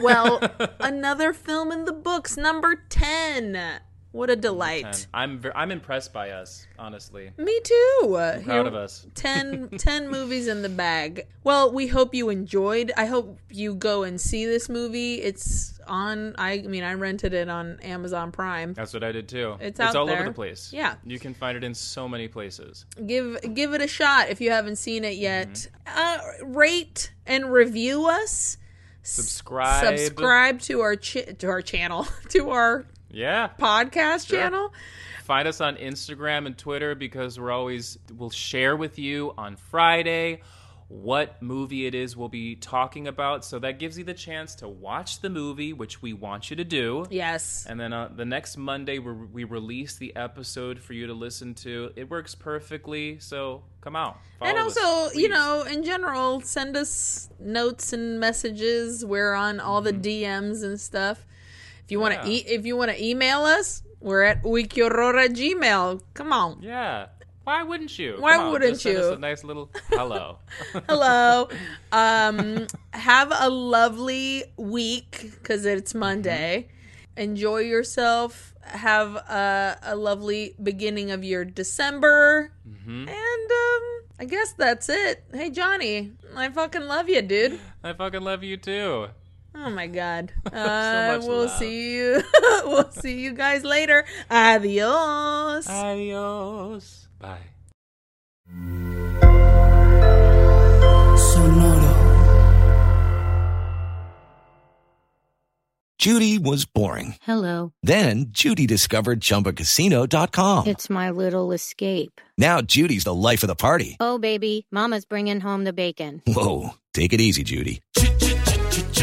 Well, another film in the books, number 10 What a delight. I'm ver- I'm impressed by us, honestly. Me too. I'm Proud of us. 10, 10 movies in the bag. Well, we hope you enjoyed. I hope you go and see this movie. It's on. I mean, I rented it on Amazon Prime. That's what I did too. It's out all there. over the place. Yeah. You can find it in so many places. Give give it a shot if you haven't seen it yet. Mm-hmm. Uh, rate and review us. Subscribe. Subscribe to our chi- to our channel to our Yeah. podcast channel. Find us on Instagram and Twitter because we're always we'll share with you on Friday what movie it is we'll be talking about. So that gives you the chance to watch the movie, which we want you to do. Yes. And then uh, the next Monday, we, we release the episode for you to listen to. It works perfectly. So come out. and Follow us, also, you know, in general, send us notes and messages. We're on all the DMs and stuff. If you want to Mm-hmm. Yeah. e- if you want to email us, we're at uyquehorror gmail. Come on. Yeah. Why wouldn't you? Why on, wouldn't just send us a nice little hello. Hello. um, have a lovely week because it's Monday. Enjoy yourself. Have a, a lovely beginning of your December. And um, I guess that's it. Hey, Jonny, I fucking love you, dude. I fucking love you too. Oh my god. Uh, much we'll love. see you. we'll see you guys later. Adios. Adios. Bye. Sonoro. Judy was boring. Hello. Then Judy discovered ChumbaCasino.com. It's my little escape. Now Judy's the life of the party. Oh, baby, Mama's bringing home the bacon. Whoa, take it easy, Judy.